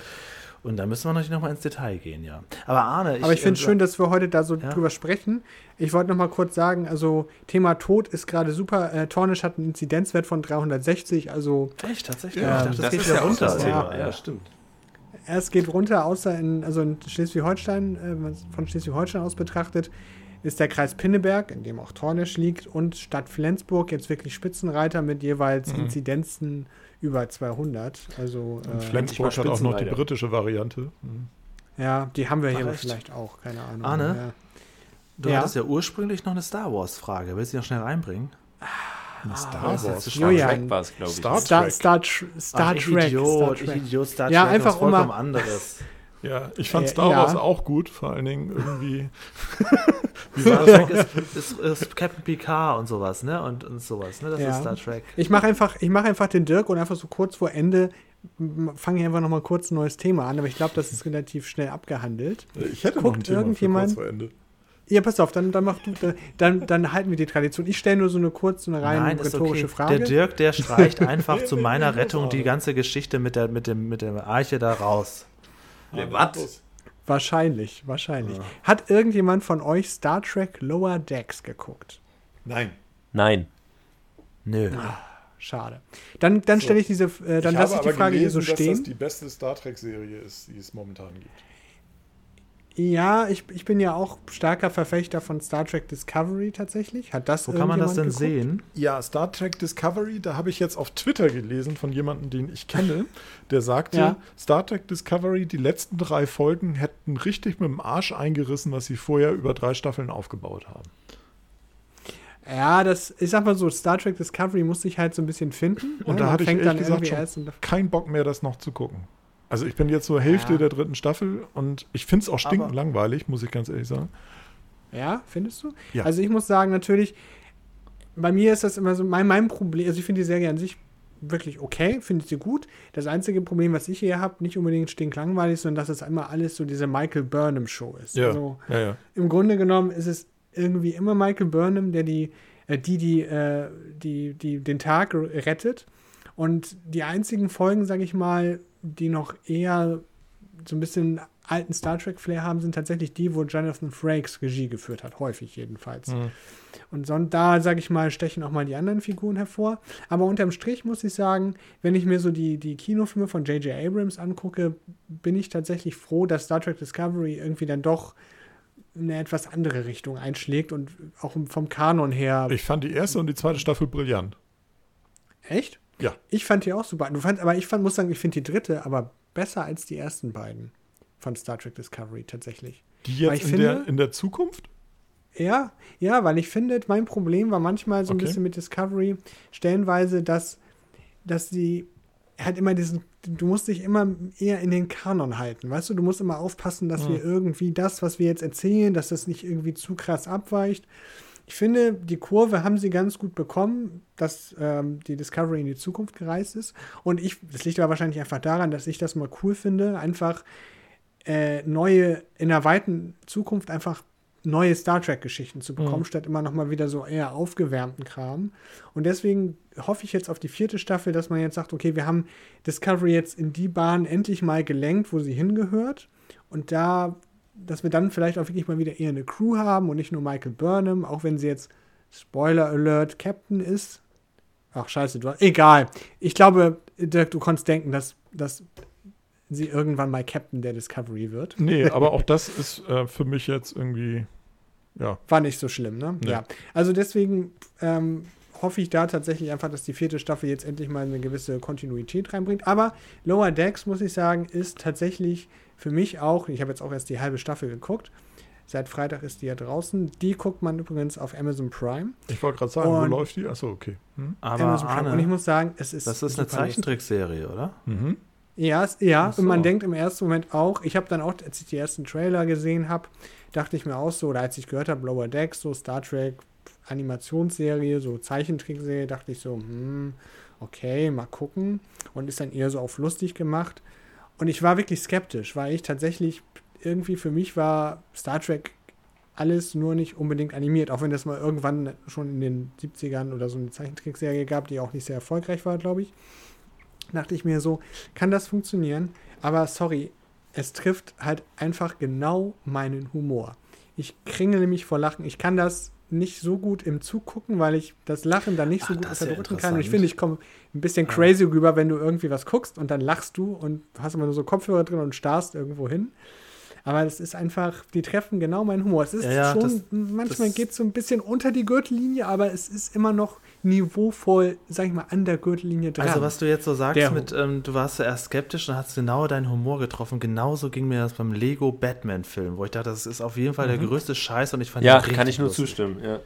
Und da müssen wir natürlich nochmal ins Detail gehen, ja. Aber Arne, ich. Aber ich finde es äh, schön, dass wir heute da so ja? drüber sprechen. Ich wollte nochmal kurz sagen, also Thema Tod ist gerade super. Äh, Tornisch hat einen Inzidenzwert von 360, also. Echt, tatsächlich? Ja, ähm, das, das, geht ja runter. Das ja, ja, stimmt. Es geht runter, außer in, also in Schleswig-Holstein, äh, von Schleswig-Holstein aus betrachtet, ist der Kreis Pinneberg, in dem auch Tornisch liegt, und Stadt Flensburg jetzt wirklich Spitzenreiter mit jeweils mhm. Inzidenzen über 200. Also, äh, Flensburg hat auch noch die britische Variante. Mhm. Ja, die haben wir hier vielleicht auch, keine Ahnung. Arne, ja. du ja? hattest ja ursprünglich noch eine Star Wars-Frage. Willst du die noch schnell reinbringen? Ah. Star Wars. Star Trek war es, glaube ich. Star, Star, Star, Star, Ach, Trek. Idiot, Star Trek. Idiot, Star Trek. Ja, einfach um mal, anderes. (laughs) (laughs) Ja, ich fand Star Wars ja. auch gut, vor allen Dingen irgendwie. (laughs) Wie war das ist, ist, ist, Captain Picard und sowas, ne? Und, und sowas, ne? Das ja. ist Star Trek. Ich mache einfach, mach einfach den Dirk und einfach so kurz vor Ende fange ich einfach nochmal kurz ein neues Thema an, aber ich glaube, das ist relativ schnell abgehandelt. Ich hätte Guckt noch ein Thema irgendjemand, für kurz vor Ende. Ja, pass auf, dann, dann, mach du, dann, dann halten wir die Tradition. Ich stelle nur so eine kurze, eine rein Nein, rhetorische okay. Frage. Der Dirk, der streicht (laughs) einfach zu meiner Rettung die ganze Geschichte mit der, mit dem, mit der Arche da raus. Nee, was? Wahrscheinlich, wahrscheinlich. Ja. Hat irgendjemand von euch Star Trek Lower Decks geguckt? Nein. Nein. Nö. Ah, schade. Dann, dann so. stelle ich diese, äh, dann lasse ich die Frage gelesen, hier so stehen. Dass das die beste Star Trek-Serie ist, die es momentan gibt. Ja, ich, ich bin ja auch starker Verfechter von Star Trek Discovery tatsächlich. Hat das Wo kann man das denn geguckt? sehen? Ja, Star Trek Discovery, da habe ich jetzt auf Twitter gelesen von jemandem, den ich kenne, (laughs) der sagte, ja. Star Trek Discovery, die letzten drei Folgen hätten richtig mit dem Arsch eingerissen, was sie vorher über drei Staffeln aufgebaut haben. Ja, das, ich sag mal so, Star Trek Discovery muss sich halt so ein bisschen finden. Und ne? da hatte ich ehrlich gesagt schon keinen Bock mehr, das noch zu gucken. Also ich bin jetzt so Hälfte ja. der dritten Staffel und ich finde es auch stinkend langweilig, muss ich ganz ehrlich sagen. Ja, findest du? Ja. Also ich muss sagen, natürlich, bei mir ist das immer so, mein, mein Problem, also ich finde die Serie an sich wirklich okay, finde sie gut. Das einzige Problem, was ich hier habe, nicht unbedingt stinklangweilig, sondern dass es immer alles so diese Michael Burnham Show ist. Ja. Also ja, ja. im Grunde genommen ist es irgendwie immer Michael Burnham, der die, äh, die, die, äh, die, die den Tag rettet. Und die einzigen Folgen, sage ich mal, die noch eher so ein bisschen alten Star Trek-Flair haben, sind tatsächlich die, wo Jonathan Frakes Regie geführt hat, häufig jedenfalls. Mhm. Und so, da, sage ich mal, stechen auch mal die anderen Figuren hervor. Aber unterm Strich muss ich sagen, wenn ich mir so die, die Kinofilme von J.J. Abrams angucke, bin ich tatsächlich froh, dass Star Trek Discovery irgendwie dann doch eine etwas andere Richtung einschlägt und auch vom Kanon her. Ich fand die erste und die zweite Staffel brillant. Echt? Ja. Ich fand die auch super. Du fand, aber ich fand, muss sagen, ich finde die dritte aber besser als die ersten beiden von Star Trek Discovery tatsächlich. Die jetzt in, finde- der, in der Zukunft? Ja, ja, weil ich finde, mein Problem war manchmal so ein Okay. bisschen mit Discovery stellenweise, dass, dass sie halt immer diesen, du musst dich immer eher in den Kanon halten, weißt du, du musst immer aufpassen, dass wir irgendwie das, was wir jetzt erzählen, dass das nicht irgendwie zu krass abweicht. Ich finde, die Kurve haben sie ganz gut bekommen, dass ähm, die Discovery in die Zukunft gereist ist. Und ich, das liegt aber wahrscheinlich einfach daran, dass ich das mal cool finde, einfach äh, neue, in der weiten Zukunft einfach neue Star Trek-Geschichten zu bekommen, Mhm. statt immer noch mal wieder so eher aufgewärmten Kram. Und deswegen hoffe ich jetzt auf die vierte Staffel, dass man jetzt sagt, okay, wir haben Discovery jetzt in die Bahn endlich mal gelenkt, wo sie hingehört. Und da, dass wir dann vielleicht auch wirklich mal wieder eher eine Crew haben und nicht nur Michael Burnham, auch wenn sie jetzt, Spoiler Alert, Captain ist. Ach, scheiße, du egal. Ich glaube, Dirk, du konntest denken, dass, dass sie irgendwann mal Captain der Discovery wird. Nee, (laughs) aber auch das ist äh, für mich jetzt irgendwie, ja. War nicht so schlimm, ne? Nee. Ja. Also deswegen ähm, hoffe ich da tatsächlich einfach, dass die vierte Staffel jetzt endlich mal eine gewisse Kontinuität reinbringt. Aber Lower Decks, muss ich sagen, ist tatsächlich für mich auch, ich habe jetzt auch erst die halbe Staffel geguckt, seit Freitag ist die ja draußen. Die guckt man übrigens auf Amazon Prime. Ich wollte gerade sagen, wo Und- läuft die? Achso, okay. Hm? Aber Amazon Prime. Und ich Arne, muss sagen, es ist. das ist eine. Zeichentrickserie, oder? Mhm. Ja, es- ja so. und man denkt im ersten Moment auch, ich habe dann auch, als ich die ersten Trailer gesehen habe, dachte ich mir auch so, oder als ich gehört habe, Lower Decks, so Star Trek Animationsserie, so Zeichentrickserie, dachte ich so, hm, okay, mal gucken. Und ist dann eher so auf lustig gemacht. Und ich war wirklich skeptisch, weil ich tatsächlich irgendwie für mich war Star Trek alles nur nicht unbedingt animiert, auch wenn das mal irgendwann schon in den 70ern oder so eine Zeichentrickserie gab, die auch nicht sehr erfolgreich war, glaube ich. Dachte ich mir so, kann das funktionieren? Aber sorry, es trifft halt einfach genau meinen Humor. Ich kringele mich vor Lachen. Ich kann das nicht so gut im Zug gucken, weil ich das Lachen dann nicht so Ach, gut ist ja unterdrücken kann. Und ich finde, ich komme ein bisschen crazy rüber, wenn du irgendwie was guckst und dann lachst du und hast immer nur so Kopfhörer drin und starrst irgendwo hin. Aber es ist einfach, die treffen genau meinen Humor. Es ist Ja, ja, schon, das- manchmal geht es so ein bisschen unter die Gürtellinie, aber es ist immer noch niveauvoll, sag ich mal, an der Gürtellinie dran. Also was du jetzt so sagst Der mit, ähm, du warst zuerst skeptisch und hast genau deinen Humor getroffen. Genauso ging mir das beim Lego Batman Film, wo ich dachte, das ist auf jeden Fall der größte Scheiß und ich fand Ja, den kann ich nur lustig. zustimmen. Ja.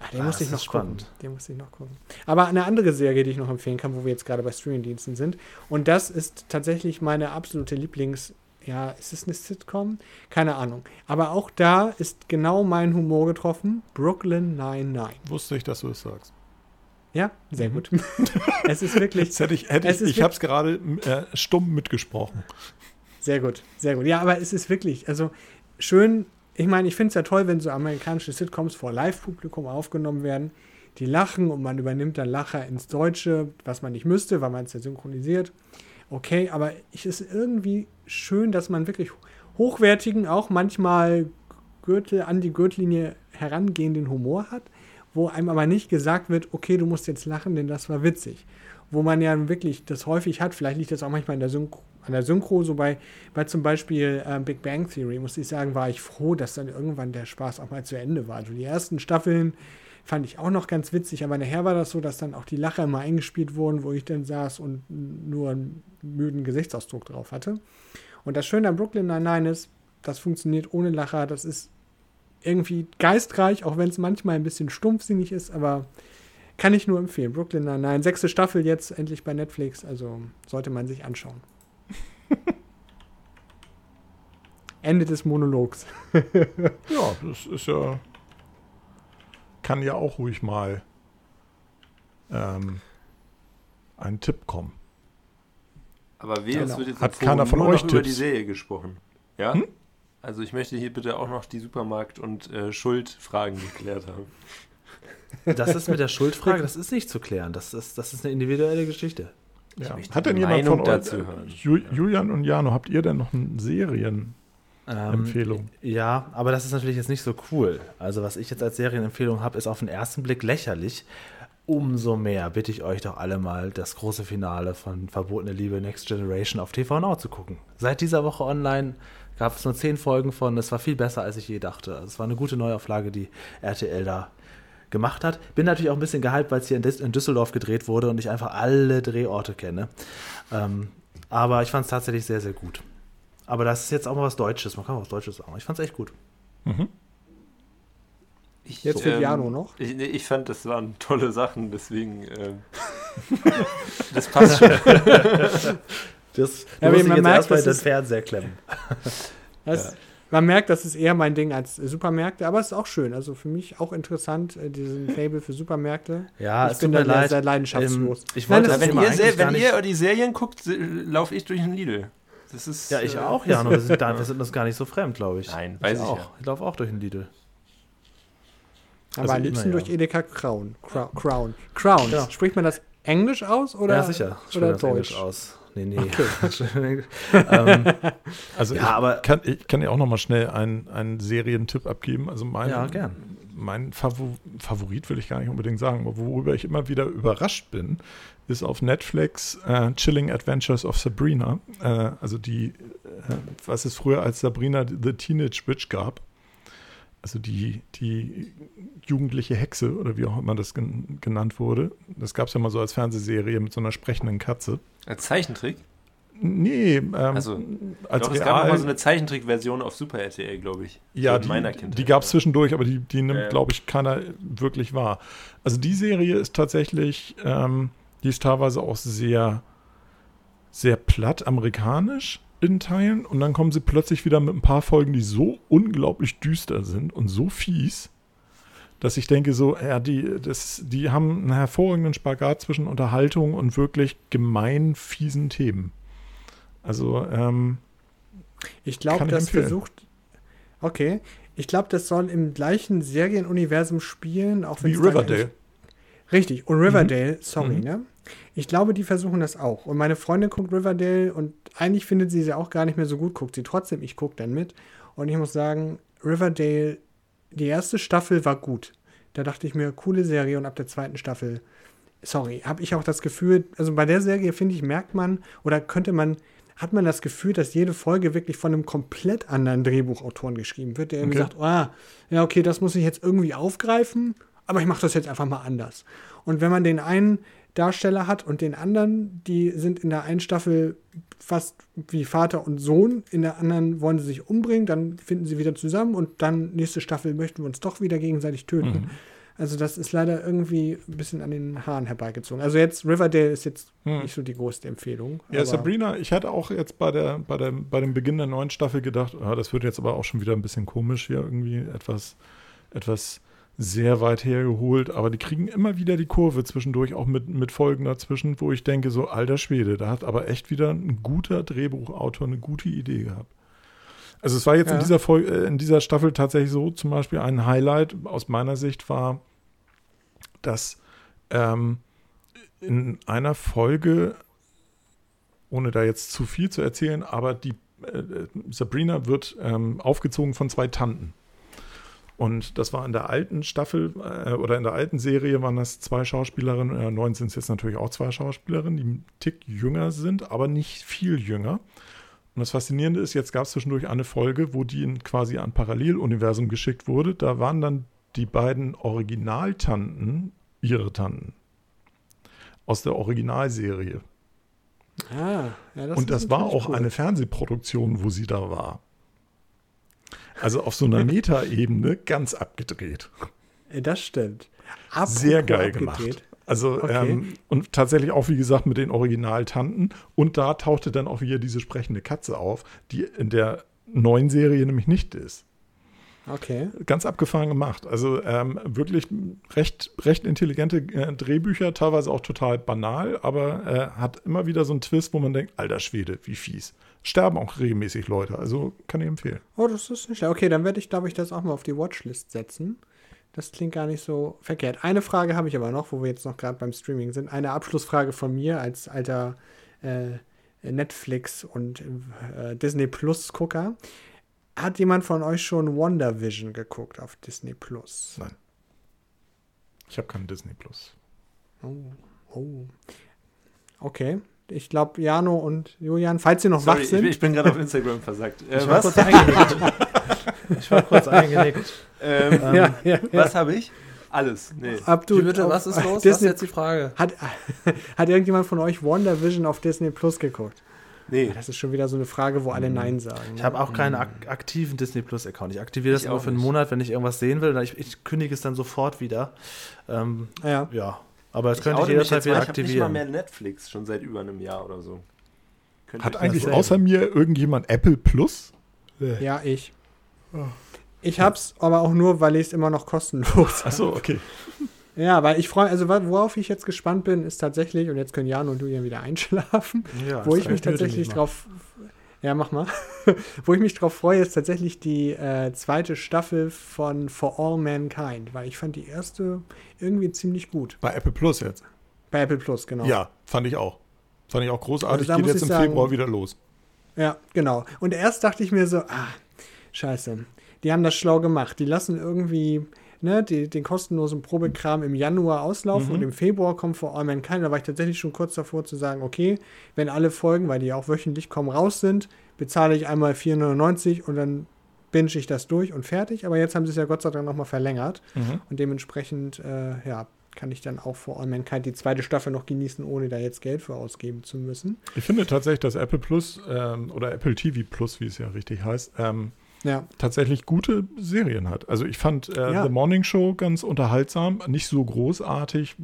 Ah, den Ah, muss das ich noch ist gucken. spannend. Den muss ich noch gucken. Aber eine andere Serie, die ich noch empfehlen kann, wo wir jetzt gerade bei Streamingdiensten sind. Und das ist tatsächlich meine absolute Lieblings- ja, ist es eine Sitcom? Keine Ahnung. Aber auch da ist genau mein Humor getroffen. Brooklyn 99. Wusste ich, dass du es sagst. Ja, sehr Mhm. gut. (laughs) es ist wirklich hätte ich, hätte ich, ich habe es gerade äh, stumm mitgesprochen. Sehr gut, sehr gut. Ja, aber es ist wirklich, also schön. Ich meine, ich finde es ja toll, wenn so amerikanische Sitcoms vor Live-Publikum aufgenommen werden. Die lachen und man übernimmt dann Lacher ins Deutsche, was man nicht müsste, weil man es ja synchronisiert. Okay, aber es ist irgendwie schön, dass man wirklich hochwertigen, auch manchmal Gürtel an die Gürtellinie herangehenden Humor hat, wo einem aber nicht gesagt wird, okay, du musst jetzt lachen, denn das war witzig. Wo man ja wirklich das häufig hat, vielleicht liegt das auch manchmal an der Synchro, an der Synchro so bei, bei zum Beispiel äh, Big Bang Theory, muss ich sagen, war ich froh, dass dann irgendwann der Spaß auch mal zu Ende war. Also die ersten Staffeln fand ich auch noch ganz witzig, aber nachher war das so, dass dann auch die Lacher immer eingespielt wurden, wo ich dann saß und nur einen müden Gesichtsausdruck drauf hatte. Und das Schöne an Brooklyn Nine-Nine ist, das funktioniert ohne Lacher, das ist irgendwie geistreich, auch wenn es manchmal ein bisschen stumpfsinnig ist, aber kann ich nur empfehlen. Brooklyn Nine-Nine, sechste Staffel jetzt endlich bei Netflix, also sollte man sich anschauen. (laughs) Ende des Monologs. Ja, das ist ja. Kann ja auch ruhig mal ähm, ein Tipp kommen. Aber es Genau. wird jetzt Hat keiner von nur euch über die? Serie gesprochen. Ja? Hm? Also ich möchte hier bitte auch noch die Supermarkt- und äh, Schuldfragen geklärt haben. Das ist mit der (laughs) Schuldfrage, das ist nicht zu klären. Das ist, das ist eine individuelle Geschichte. Ja. Hat denn jemand Meinung von dazu euch, hören. Ju, Julian und Jano, habt ihr denn noch eine Ähm, ja, aber das ist natürlich jetzt nicht so cool. Also, was ich jetzt als Serienempfehlung habe, ist auf den ersten Blick lächerlich. Umso mehr bitte ich euch doch alle mal, das große Finale von Verbotene Liebe Next Generation auf TV Now zu gucken. Seit dieser Woche online gab es nur zehn Folgen von. Es war viel besser, als ich je dachte. Also, es war eine gute Neuauflage, die RTL da gemacht hat. Bin natürlich auch ein bisschen gehypt, weil es hier in Düsseldorf gedreht wurde und ich einfach alle Drehorte kenne. Ähm, aber ich fand es tatsächlich sehr, sehr gut. Aber das ist jetzt auch mal was Deutsches. Man kann auch was Deutsches sagen. Ich fand es echt gut. Ich, Jetzt fehlt Jano noch. Ich, nee, ich fand, das waren (laughs) tolle Sachen, deswegen. ähm, (laughs) das passt schon. (laughs) Das, Ja, dich man jetzt merkt, erstmal den Fernseher klemmen. Das, Man merkt, das ist eher mein Ding als Supermärkte, aber es ist auch schön. Also für mich auch interessant, äh, diesen Fable für Supermärkte. Ja, ich es bin tut da mir sehr, leid. sehr leidenschaftslos. Ähm, ich Nein, wollte das das wenn ihr, wenn ihr die Serien guckt, laufe ich durch den Lidl. Das ist. Ja, ich äh, auch, Jan. Wir sind, da, (laughs) wir sind uns gar nicht so fremd, glaube ich. Nein, weiß ich auch. ja. Ich laufe auch durch den Lidl. aber also am liebsten durch Edeka Crown. Crown. Crown. Crown. Ja. Spricht man das Englisch aus oder, ja, sicher. Ich oder das Englisch Deutsch? aus. Nee, nee. (laughs) (laughs) ähm, Also ja, ich, aber kann, ich kann ja auch noch mal schnell einen, einen Serientipp abgeben. Also mein, Ja, gern. Mein Favor Favorit will ich gar nicht unbedingt sagen, aber worüber ich immer wieder überrascht bin, ist auf Netflix äh, Chilling Adventures of Sabrina. Äh, also die, äh, was es früher als Sabrina the Teenage Witch gab. Also die, die jugendliche Hexe oder wie auch immer das gen genannt wurde. Das gab es ja mal so als Fernsehserie mit so einer sprechenden Katze. Als Zeichentrick? Nee, ähm, Also, als Doch, es gab real. mal so eine Zeichentrickversion auf Super RTL, glaube ich. Ja, die, meiner Kindheit. die gab es zwischendurch, aber die, die nimmt, ja. glaube ich, keiner wirklich wahr. Also die Serie ist tatsächlich, ähm, die ist teilweise auch sehr, sehr platt amerikanisch in Teilen und dann kommen sie plötzlich wieder mit ein paar Folgen, die so unglaublich düster sind und so fies, dass ich denke so, ja, die, das, die haben einen hervorragenden Spagat zwischen Unterhaltung und wirklich gemein fiesen Themen. Also, ähm, Ich glaube, das empfehlen. versucht. Okay. Ich glaube, das soll im gleichen Serienuniversum spielen, auch wenn wie Riverdale. Richtig, und Riverdale, sorry, Mhm. ne? Ich glaube, die versuchen das auch. Und meine Freundin guckt Riverdale und eigentlich findet sie sie auch gar nicht mehr so gut, guckt sie trotzdem, ich gucke dann mit. Und ich muss sagen, Riverdale, die erste Staffel war gut. Da dachte ich mir, coole Serie und ab der zweiten Staffel, sorry, habe ich auch das Gefühl, also bei der Serie, finde ich, merkt man oder könnte man, hat man das Gefühl, dass jede Folge wirklich von einem komplett anderen Drehbuchautoren geschrieben wird, der Okay. sagt, ah, ja, okay, das muss ich jetzt irgendwie aufgreifen, aber ich mache das jetzt einfach mal anders. Und wenn man den einen Darsteller hat und den anderen, die sind in der einen Staffel fast wie Vater und Sohn, in der anderen wollen sie sich umbringen, dann finden sie wieder zusammen und dann nächste Staffel möchten wir uns doch wieder gegenseitig töten. Also das ist leider irgendwie ein bisschen an den Haaren herbeigezogen. Also jetzt Riverdale ist jetzt Hm. nicht so die größte Empfehlung. Ja, Sabrina, ich hatte auch jetzt bei, der, bei, der, bei dem Beginn der neuen Staffel gedacht, ah, das wird jetzt aber auch schon wieder ein bisschen komisch hier irgendwie, etwas, etwas sehr weit hergeholt, aber die kriegen immer wieder die Kurve zwischendurch, auch mit, mit Folgen dazwischen, wo ich denke, so alter Schwede, da hat aber echt wieder ein guter Drehbuchautor eine gute Idee gehabt. Also es war jetzt in, Ja. dieser Folge, äh, in dieser Staffel tatsächlich so, zum Beispiel ein Highlight aus meiner Sicht war, dass ähm, in einer Folge ohne da jetzt zu viel zu erzählen, aber die äh, Sabrina wird ähm, aufgezogen von zwei Tanten. Und das war in der alten Staffel äh, oder in der alten Serie waren das zwei Schauspielerinnen, äh, neun sind es jetzt natürlich auch zwei Schauspielerinnen, die einen Tick jünger sind, aber nicht viel jünger. Und das Faszinierende ist, jetzt gab es zwischendurch eine Folge, wo die in quasi ein Paralleluniversum geschickt wurde. Da waren dann die beiden Originaltanten ihre Tanten. Aus der Originalserie. Ah, ja, das Und das war auch cool. eine Fernsehproduktion, wo sie da war. Also auf so einer (laughs) Meta-Ebene ganz abgedreht. Das stimmt. Apropos Sehr geil abgedreht. gemacht. Also Okay. ähm, und tatsächlich auch, wie gesagt, mit den Originaltanten. Und da tauchte dann auch wieder diese sprechende Katze auf, die in der neuen Serie nämlich nicht ist. Okay. Ganz abgefahren gemacht. Also ähm, wirklich recht, recht intelligente äh, Drehbücher, teilweise auch total banal, aber äh, hat immer wieder so einen Twist, wo man denkt, alter Schwede, wie fies. Sterben auch regelmäßig Leute, also kann ich empfehlen. Oh, das ist nicht schlecht. Okay, dann werde ich, glaube ich, das auch mal auf die Watchlist setzen. Das klingt gar nicht so verkehrt. Eine Frage habe ich aber noch, wo wir jetzt noch gerade beim Streaming sind. Eine Abschlussfrage von mir als alter äh, Netflix und äh, Disney Plus Gucker. Hat jemand von euch schon Wonder Vision geguckt auf Disney Plus? Nein. Ich habe keinen Disney Plus. Oh, oh. Okay. Ich glaube, Jano und Julian, falls ihr noch Sorry, wach sind. Ich, ich bin gerade auf Instagram versagt. Äh, was? (laughs) (laughs) ich war kurz eingenickt. Ähm, ja, ja, ja. Was habe ich? Alles. Nee. Ab du, Wie bitte, auf- was ist los? Was ist Disney, jetzt die Frage? hat, (laughs) hat irgendjemand von euch Wonder Vision auf Disney Plus geguckt? Nee. Das ist schon wieder so eine Frage, wo alle Nein sagen. Ich habe auch keinen ak aktiven Disney Plus Account. Ich aktiviere das Ich nur für einen nicht. Monat, wenn ich irgendwas sehen will. Ich, ich kündige es dann sofort wieder. Ähm, Ja. ja, aber das Ich könnte ich jederzeit wieder mal, ich habe nicht mal aktivieren. mehr Netflix, schon seit über einem Jahr oder so. Könnt Hat eigentlich das außer mir irgendjemand Apple Plus? Ja, ich. Ich hab's aber auch nur, weil ich es immer noch kostenlos habe. Achso, okay. Ja, weil ich freue, also worauf ich jetzt gespannt bin, ist tatsächlich, und jetzt können Jan und Julian wieder einschlafen, Ja, wo ich mich tatsächlich drauf, ja, mach mal, (laughs) wo ich mich drauf freue, ist tatsächlich die äh, zweite Staffel von For All Mankind, weil ich fand die erste irgendwie ziemlich gut. Bei Apple Plus jetzt. Bei Apple Plus, genau. Ja, fand ich auch. Fand ich auch großartig. Also Geht jetzt im sagen- Februar wieder los. Ja, genau. Und erst dachte ich mir so, ah, scheiße. Die haben das schlau gemacht. Die lassen irgendwie ne, die, den kostenlosen Probekram im Januar auslaufen Mhm. und im Februar kommt vor allem kein. Da war ich tatsächlich schon kurz davor zu sagen, okay, wenn alle Folgen, weil die auch wöchentlich kommen, raus sind, bezahle ich einmal 4,99 und dann binge ich das durch und fertig. Aber jetzt haben sie es ja Gott sei Dank nochmal verlängert. Mhm. Und dementsprechend, äh, ja, kann ich dann auch vor allem die zweite Staffel noch genießen, ohne da jetzt Geld für ausgeben zu müssen. Ich finde tatsächlich, dass Apple Plus ähm, oder Apple TV Plus, wie es ja richtig heißt, ähm, Ja, tatsächlich gute Serien hat. Also ich fand äh, Ja. The Morning Show ganz unterhaltsam, nicht so großartig,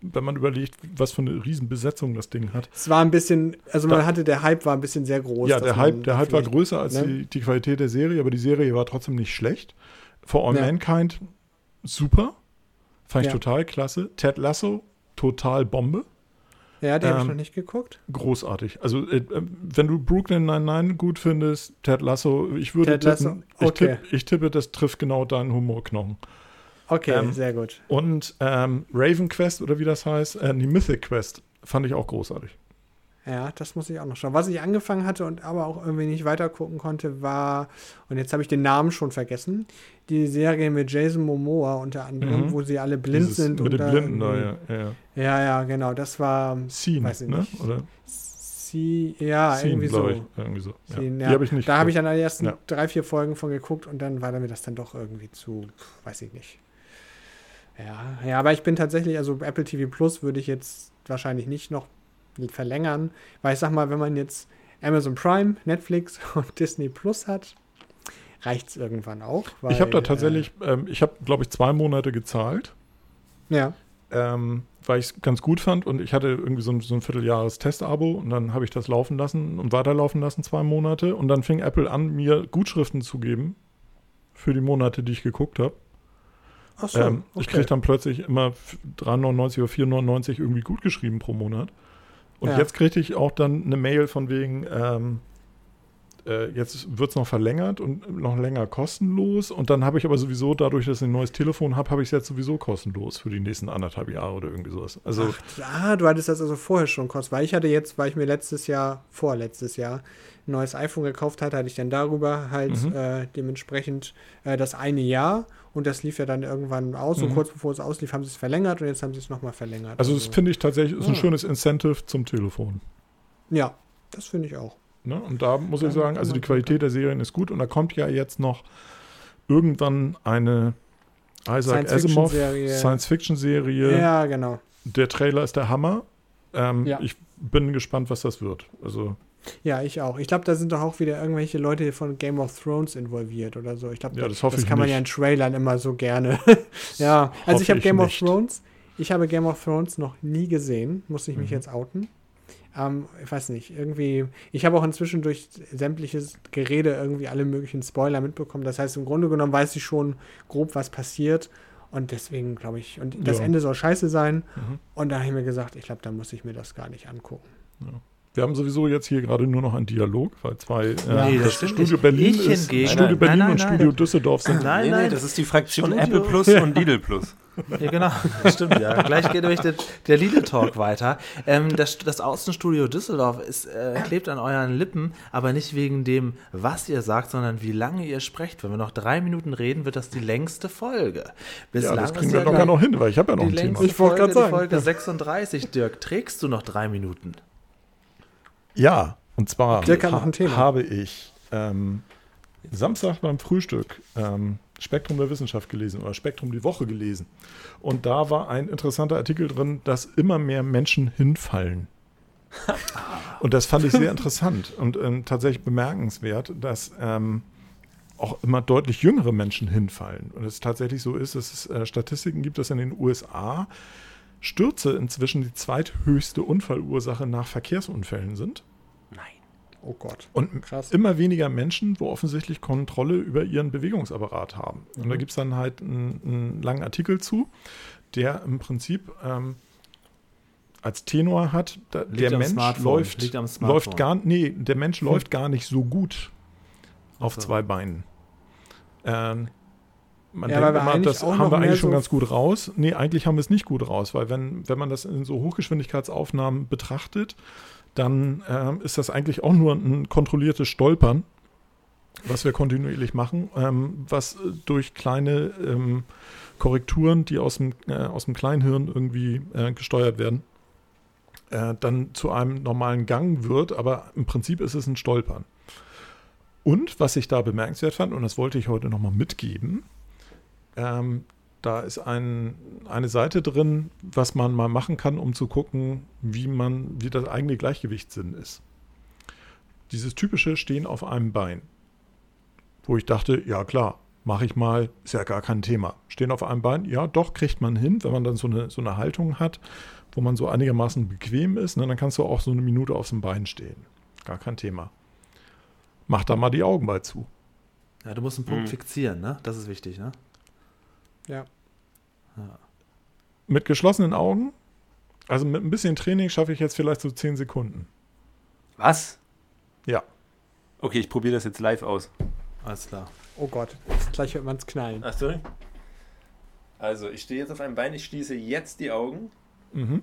wenn man überlegt, was für eine Riesenbesetzung das Ding hat. Es war ein bisschen, also man Da- hatte, der Hype war ein bisschen sehr groß. ja, der Hype, der Hype war größer als ne? die, die Qualität der Serie, aber die Serie war trotzdem nicht schlecht. For All Ja. Mankind, super. Fand ich Ja. total klasse. Ted Lasso, total Bombe. Ja, die habe ich Ähm, noch nicht geguckt. Großartig. Also, äh, äh, wenn du Brooklyn Nine-Nine gut findest, Ted Lasso, ich würde Ted Lasso, tippen, ich, okay. tipp, ich tippe, das trifft genau deinen Humorknochen. Okay, ähm, sehr gut. Und ähm, Raven Quest oder wie das heißt, äh, die Mythic Quest, fand ich auch großartig. Ja, das muss ich auch noch schauen. Was ich angefangen hatte und aber auch irgendwie nicht weiter gucken konnte, war, und jetzt habe ich den Namen schon vergessen, die Serie mit Jason Momoa unter anderem, Mhm. wo sie alle blind Dieses sind. Mit und den Blinden da, ja. ja. Ja, ja, genau. Das war Scene, Weiß ich ne? nicht. Oder sie, ja, Scene, irgendwie so. ich. Irgendwie so. Ja. Scene, Die ja. habe ich nicht da habe ich dann die ersten Ja. drei, vier Folgen von geguckt und dann war mir das dann doch irgendwie zu, weiß ich nicht. Ja, ja, aber ich bin tatsächlich, also Apple TV Plus würde ich jetzt wahrscheinlich nicht noch verlängern, weil ich sag mal, wenn man jetzt Amazon Prime, Netflix (laughs) und Disney Plus hat, reicht es irgendwann auch. Weil, ich habe da tatsächlich, ähm, ich habe, glaube ich, zwei Monate gezahlt, Äh, ja, ähm, weil ich es ganz gut fand und ich hatte irgendwie so ein, so ein Vierteljahres-Testabo und dann habe ich das laufen lassen und weiterlaufen lassen zwei Monate und dann fing Apple an, mir Gutschriften zu geben für die Monate, die ich geguckt habe. ach so, ähm, Ich kriege dann plötzlich immer 3,99 oder 4,99 irgendwie gut geschrieben pro Monat. Und Ja. jetzt kriegte ich auch dann eine Mail von wegen, ähm, äh, jetzt wird es noch verlängert und noch länger kostenlos. Und dann habe ich aber sowieso, dadurch, dass ich ein neues Telefon habe, habe ich es jetzt sowieso kostenlos für die nächsten anderthalb Jahre oder irgendwie sowas. Also Ach, ah, du hattest das also vorher schon kostenlos. Weil ich hatte jetzt, weil ich mir letztes Jahr, vorletztes Jahr, ein neues iPhone gekauft hatte, hatte ich dann darüber halt Mhm. äh, dementsprechend äh, das eine Jahr und das lief ja dann irgendwann aus und Mhm. kurz bevor es auslief, haben sie es verlängert und jetzt haben sie es nochmal verlängert. also das finde ich tatsächlich ist ein Ah. schönes Incentive zum Telefon. Ja, das finde ich auch. Ne? Und da muss Ja, ich sagen, also die Qualität der Serien ist gut und da kommt ja jetzt noch irgendwann eine Isaac Asimov Science-Fiction-Serie. Science-Fiction-Serie. Ja, genau. Der Trailer ist der Hammer. Ähm, Ja. Ich bin gespannt, was das wird. Also Ja, ich auch. Ich glaube, da sind doch auch wieder irgendwelche Leute von Game of Thrones involviert oder so. Ich glaube, Ja, das, das kann man nicht. ja in Trailern immer so gerne. (laughs) ja, also ich habe Game of nicht. Thrones, ich habe Game of Thrones noch nie gesehen, muss ich mich Mhm. jetzt outen. Ähm, ich weiß nicht, irgendwie, ich habe auch inzwischen durch sämtliches Gerede irgendwie alle möglichen Spoiler mitbekommen. Das heißt, im Grunde genommen weiß ich schon grob, was passiert. Und deswegen glaube ich, und das Ja. Ende soll scheiße sein. mhm. Und da habe ich mir gesagt, ich glaube, da muss ich mir das gar nicht angucken. Wir haben sowieso jetzt hier gerade nur noch einen Dialog, weil zwei äh, Nee, das das Studio nicht. Berlin Ich ist, hingegen- Studio Nein, Berlin nein, und nein, Studio nein. Düsseldorf sind. Nein, nee, nein. nee, das ist die Fraktion Studio- Apple (laughs) Plus und Lidl Plus. Ja, genau. Stimmt, ja. Gleich geht nämlich der, der Lidl-Talk weiter. Ähm, das, das Außenstudio Düsseldorf ist, äh, klebt an euren Lippen, aber nicht wegen dem, was ihr sagt, sondern wie lange ihr sprecht. Wenn wir noch drei Minuten reden, wird das die längste Folge. Ja, Bislang das kriegen wir ja locker noch hin, weil ich habe ja noch Die ein Thema. Ich wollte die sagen. Folge 36. Dirk, trägst du noch drei Minuten? Ja, und zwar Thema. habe ich ähm, Samstag beim Frühstück ähm, Spektrum der Wissenschaft gelesen oder Spektrum die Woche gelesen. Und da war ein interessanter Artikel drin, dass immer mehr Menschen hinfallen. (laughs) Und das fand ich sehr interessant und ähm, tatsächlich bemerkenswert, dass ähm, auch immer deutlich jüngere Menschen hinfallen. Und es tatsächlich so ist, dass es äh, Statistiken gibt, dass in den USA Stürze inzwischen die zweithöchste Unfallursache nach Verkehrsunfällen sind. Oh Gott. Und Krass. immer weniger Menschen, wo offensichtlich Kontrolle über ihren Bewegungsapparat haben. Und Mhm. da gibt es dann halt einen, einen langen Artikel zu, der im Prinzip ähm, als Tenor hat, da, der Mensch Smartphone, läuft, läuft gar, nee, der Mensch läuft gar nicht so gut auf Ach so. zwei Beinen. Ähm, man Ja, denkt immer, das haben wir eigentlich schon so- ganz gut raus. Nee, eigentlich haben wir es nicht gut raus, weil wenn, wenn man das in so Hochgeschwindigkeitsaufnahmen betrachtet, dann ähm, ist das eigentlich auch nur ein kontrolliertes Stolpern, was wir kontinuierlich machen, ähm, was äh, durch kleine ähm, Korrekturen, die aus dem, äh, aus dem Kleinhirn irgendwie äh, gesteuert werden, äh, dann zu einem normalen Gang wird, aber im Prinzip ist es ein Stolpern. Und was ich da bemerkenswert fand, und das wollte ich heute nochmal mitgeben, ähm, da ist ein, eine Seite drin, was man mal machen kann, um zu gucken, wie man, wie das eigene Gleichgewichtssinn ist. Dieses typische Stehen auf einem Bein. Wo ich dachte, ja klar, mache ich mal, ist ja gar kein Thema. Stehen auf einem Bein, ja doch, kriegt man hin, wenn man dann so eine, so eine Haltung hat, wo man so einigermaßen bequem ist, ne, dann kannst du auch so eine Minute auf dem Bein stehen. Gar kein Thema. Mach da mal die Augen bei zu. Ja, du musst einen Punkt Mhm. fixieren, ne? Das ist wichtig, ne? Ja. Mit geschlossenen Augen, also mit ein bisschen Training schaffe ich jetzt vielleicht so 10 Sekunden. Was? Ja. Okay, ich probiere das jetzt live aus. Alles klar. Oh Gott. Gleich hört man es knallen. Ach, sorry. Also, ich stehe jetzt auf einem Bein, ich schließe jetzt die Augen. Mhm.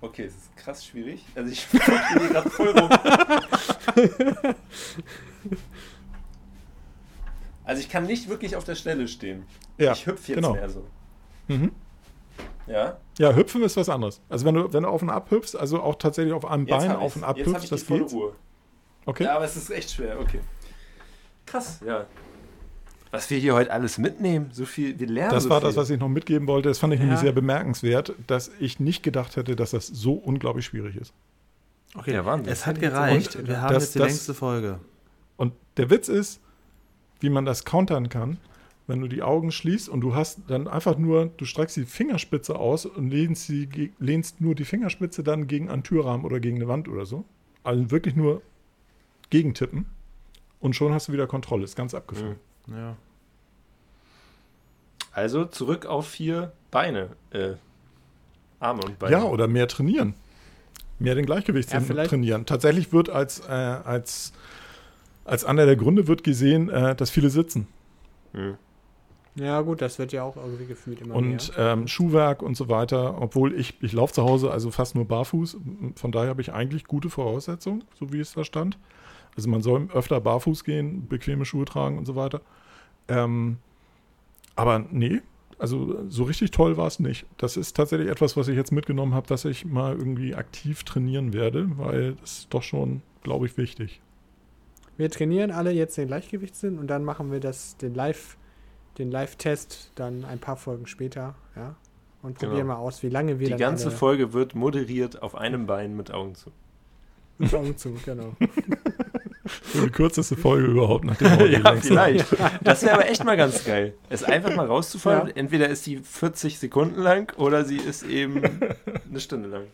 Okay, es ist krass schwierig. Also, ich (laughs) hier gerade voll rum. (laughs) Also, ich kann nicht wirklich auf der Stelle stehen. Ja, ich hüpfe jetzt genau. mehr so. Mhm. Ja? Ja, hüpfen ist was anderes. Also wenn du, wenn du auf und ab hüpfst, also auch tatsächlich auf einem Jetzt Bein auf und ab Jetzt hüpfst, das geht. Okay. Ja, aber es ist echt schwer, okay. Krass, ja. Was wir hier heute alles mitnehmen, so viel, wir lernen Das so war viel. das, was ich noch mitgeben wollte. Das fand ich nämlich Ja. sehr bemerkenswert, dass ich nicht gedacht hätte, dass das so unglaublich schwierig ist. Okay, Ja, Wahnsinn. es hat gereicht. auch- Wir haben das- jetzt die das- längste Folge. Und der Witz ist, wie man das countern kann, wenn du die Augen schließt und du hast dann einfach nur, du streckst die Fingerspitze aus und lehnst, sie, lehnst nur die Fingerspitze dann gegen einen Türrahmen oder gegen eine Wand oder so. Also wirklich nur gegentippen und schon hast du wieder Kontrolle. Ist ganz abgefahren. Ja. Also zurück auf vier Beine. Äh, Arme und Beine. Ja, oder mehr trainieren. Mehr den Gleichgewichtssinn Ja, trainieren. Tatsächlich wird als, äh, als, als einer der Gründe wird gesehen, äh, dass viele sitzen. Hm. Ja, gut, das wird ja auch irgendwie gefühlt immer und mehr. ähm, Schuhwerk und so weiter. Obwohl ich, ich laufe zu Hause also fast nur barfuß. Von daher habe ich eigentlich gute Voraussetzungen, so wie es da stand. Also man soll öfter barfuß gehen, bequeme Schuhe tragen und so weiter. Ähm, aber nee, also so richtig toll war es nicht. Das ist tatsächlich etwas, was ich jetzt mitgenommen habe, dass ich mal irgendwie aktiv trainieren werde, weil das ist doch schon, glaube ich, wichtig. Wir trainieren alle jetzt den Gleichgewichtssinn und dann machen wir das, den Live, den Live-Test dann ein paar Folgen später, ja. Und Genau. probieren mal aus, wie lange wir Die dann ganze Folge wird moderiert auf einem Bein mit Augen zu. mit Augen zu, genau. (laughs) So die kürzeste Folge überhaupt nach dem Audio (laughs) ja, vielleicht. (laughs) Das wäre aber echt mal ganz geil. Es einfach mal rauszufallen. Ja. Entweder ist sie 40 Sekunden lang oder sie ist eben eine Stunde lang.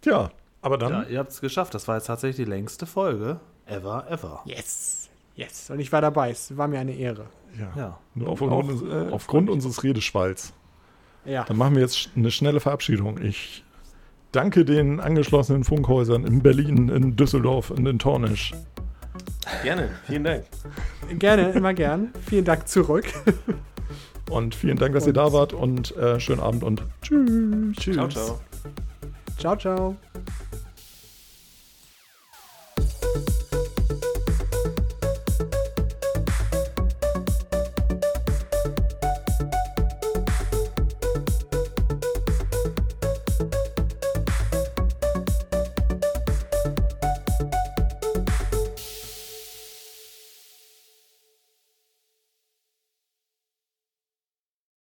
Tja, aber dann ja, ihr habt es geschafft. Das war jetzt tatsächlich die längste Folge ever, ever. Yes! Yes! Und ich war dabei, es war mir eine Ehre. ja, Ja. nur Und aufgrund, auch, uns- äh, aufgrund unseres Redeschwalls. Ja. Dann machen wir jetzt eine schnelle Verabschiedung. Ich danke den angeschlossenen Funkhäusern in Berlin, in Düsseldorf und in Tornisch. Gerne, vielen Dank. Gerne, immer gern. Vielen Dank zurück. Und vielen Dank, dass ihr da wart und äh, schönen Abend und tschüss. Ciao, ciao. Ciao, ciao.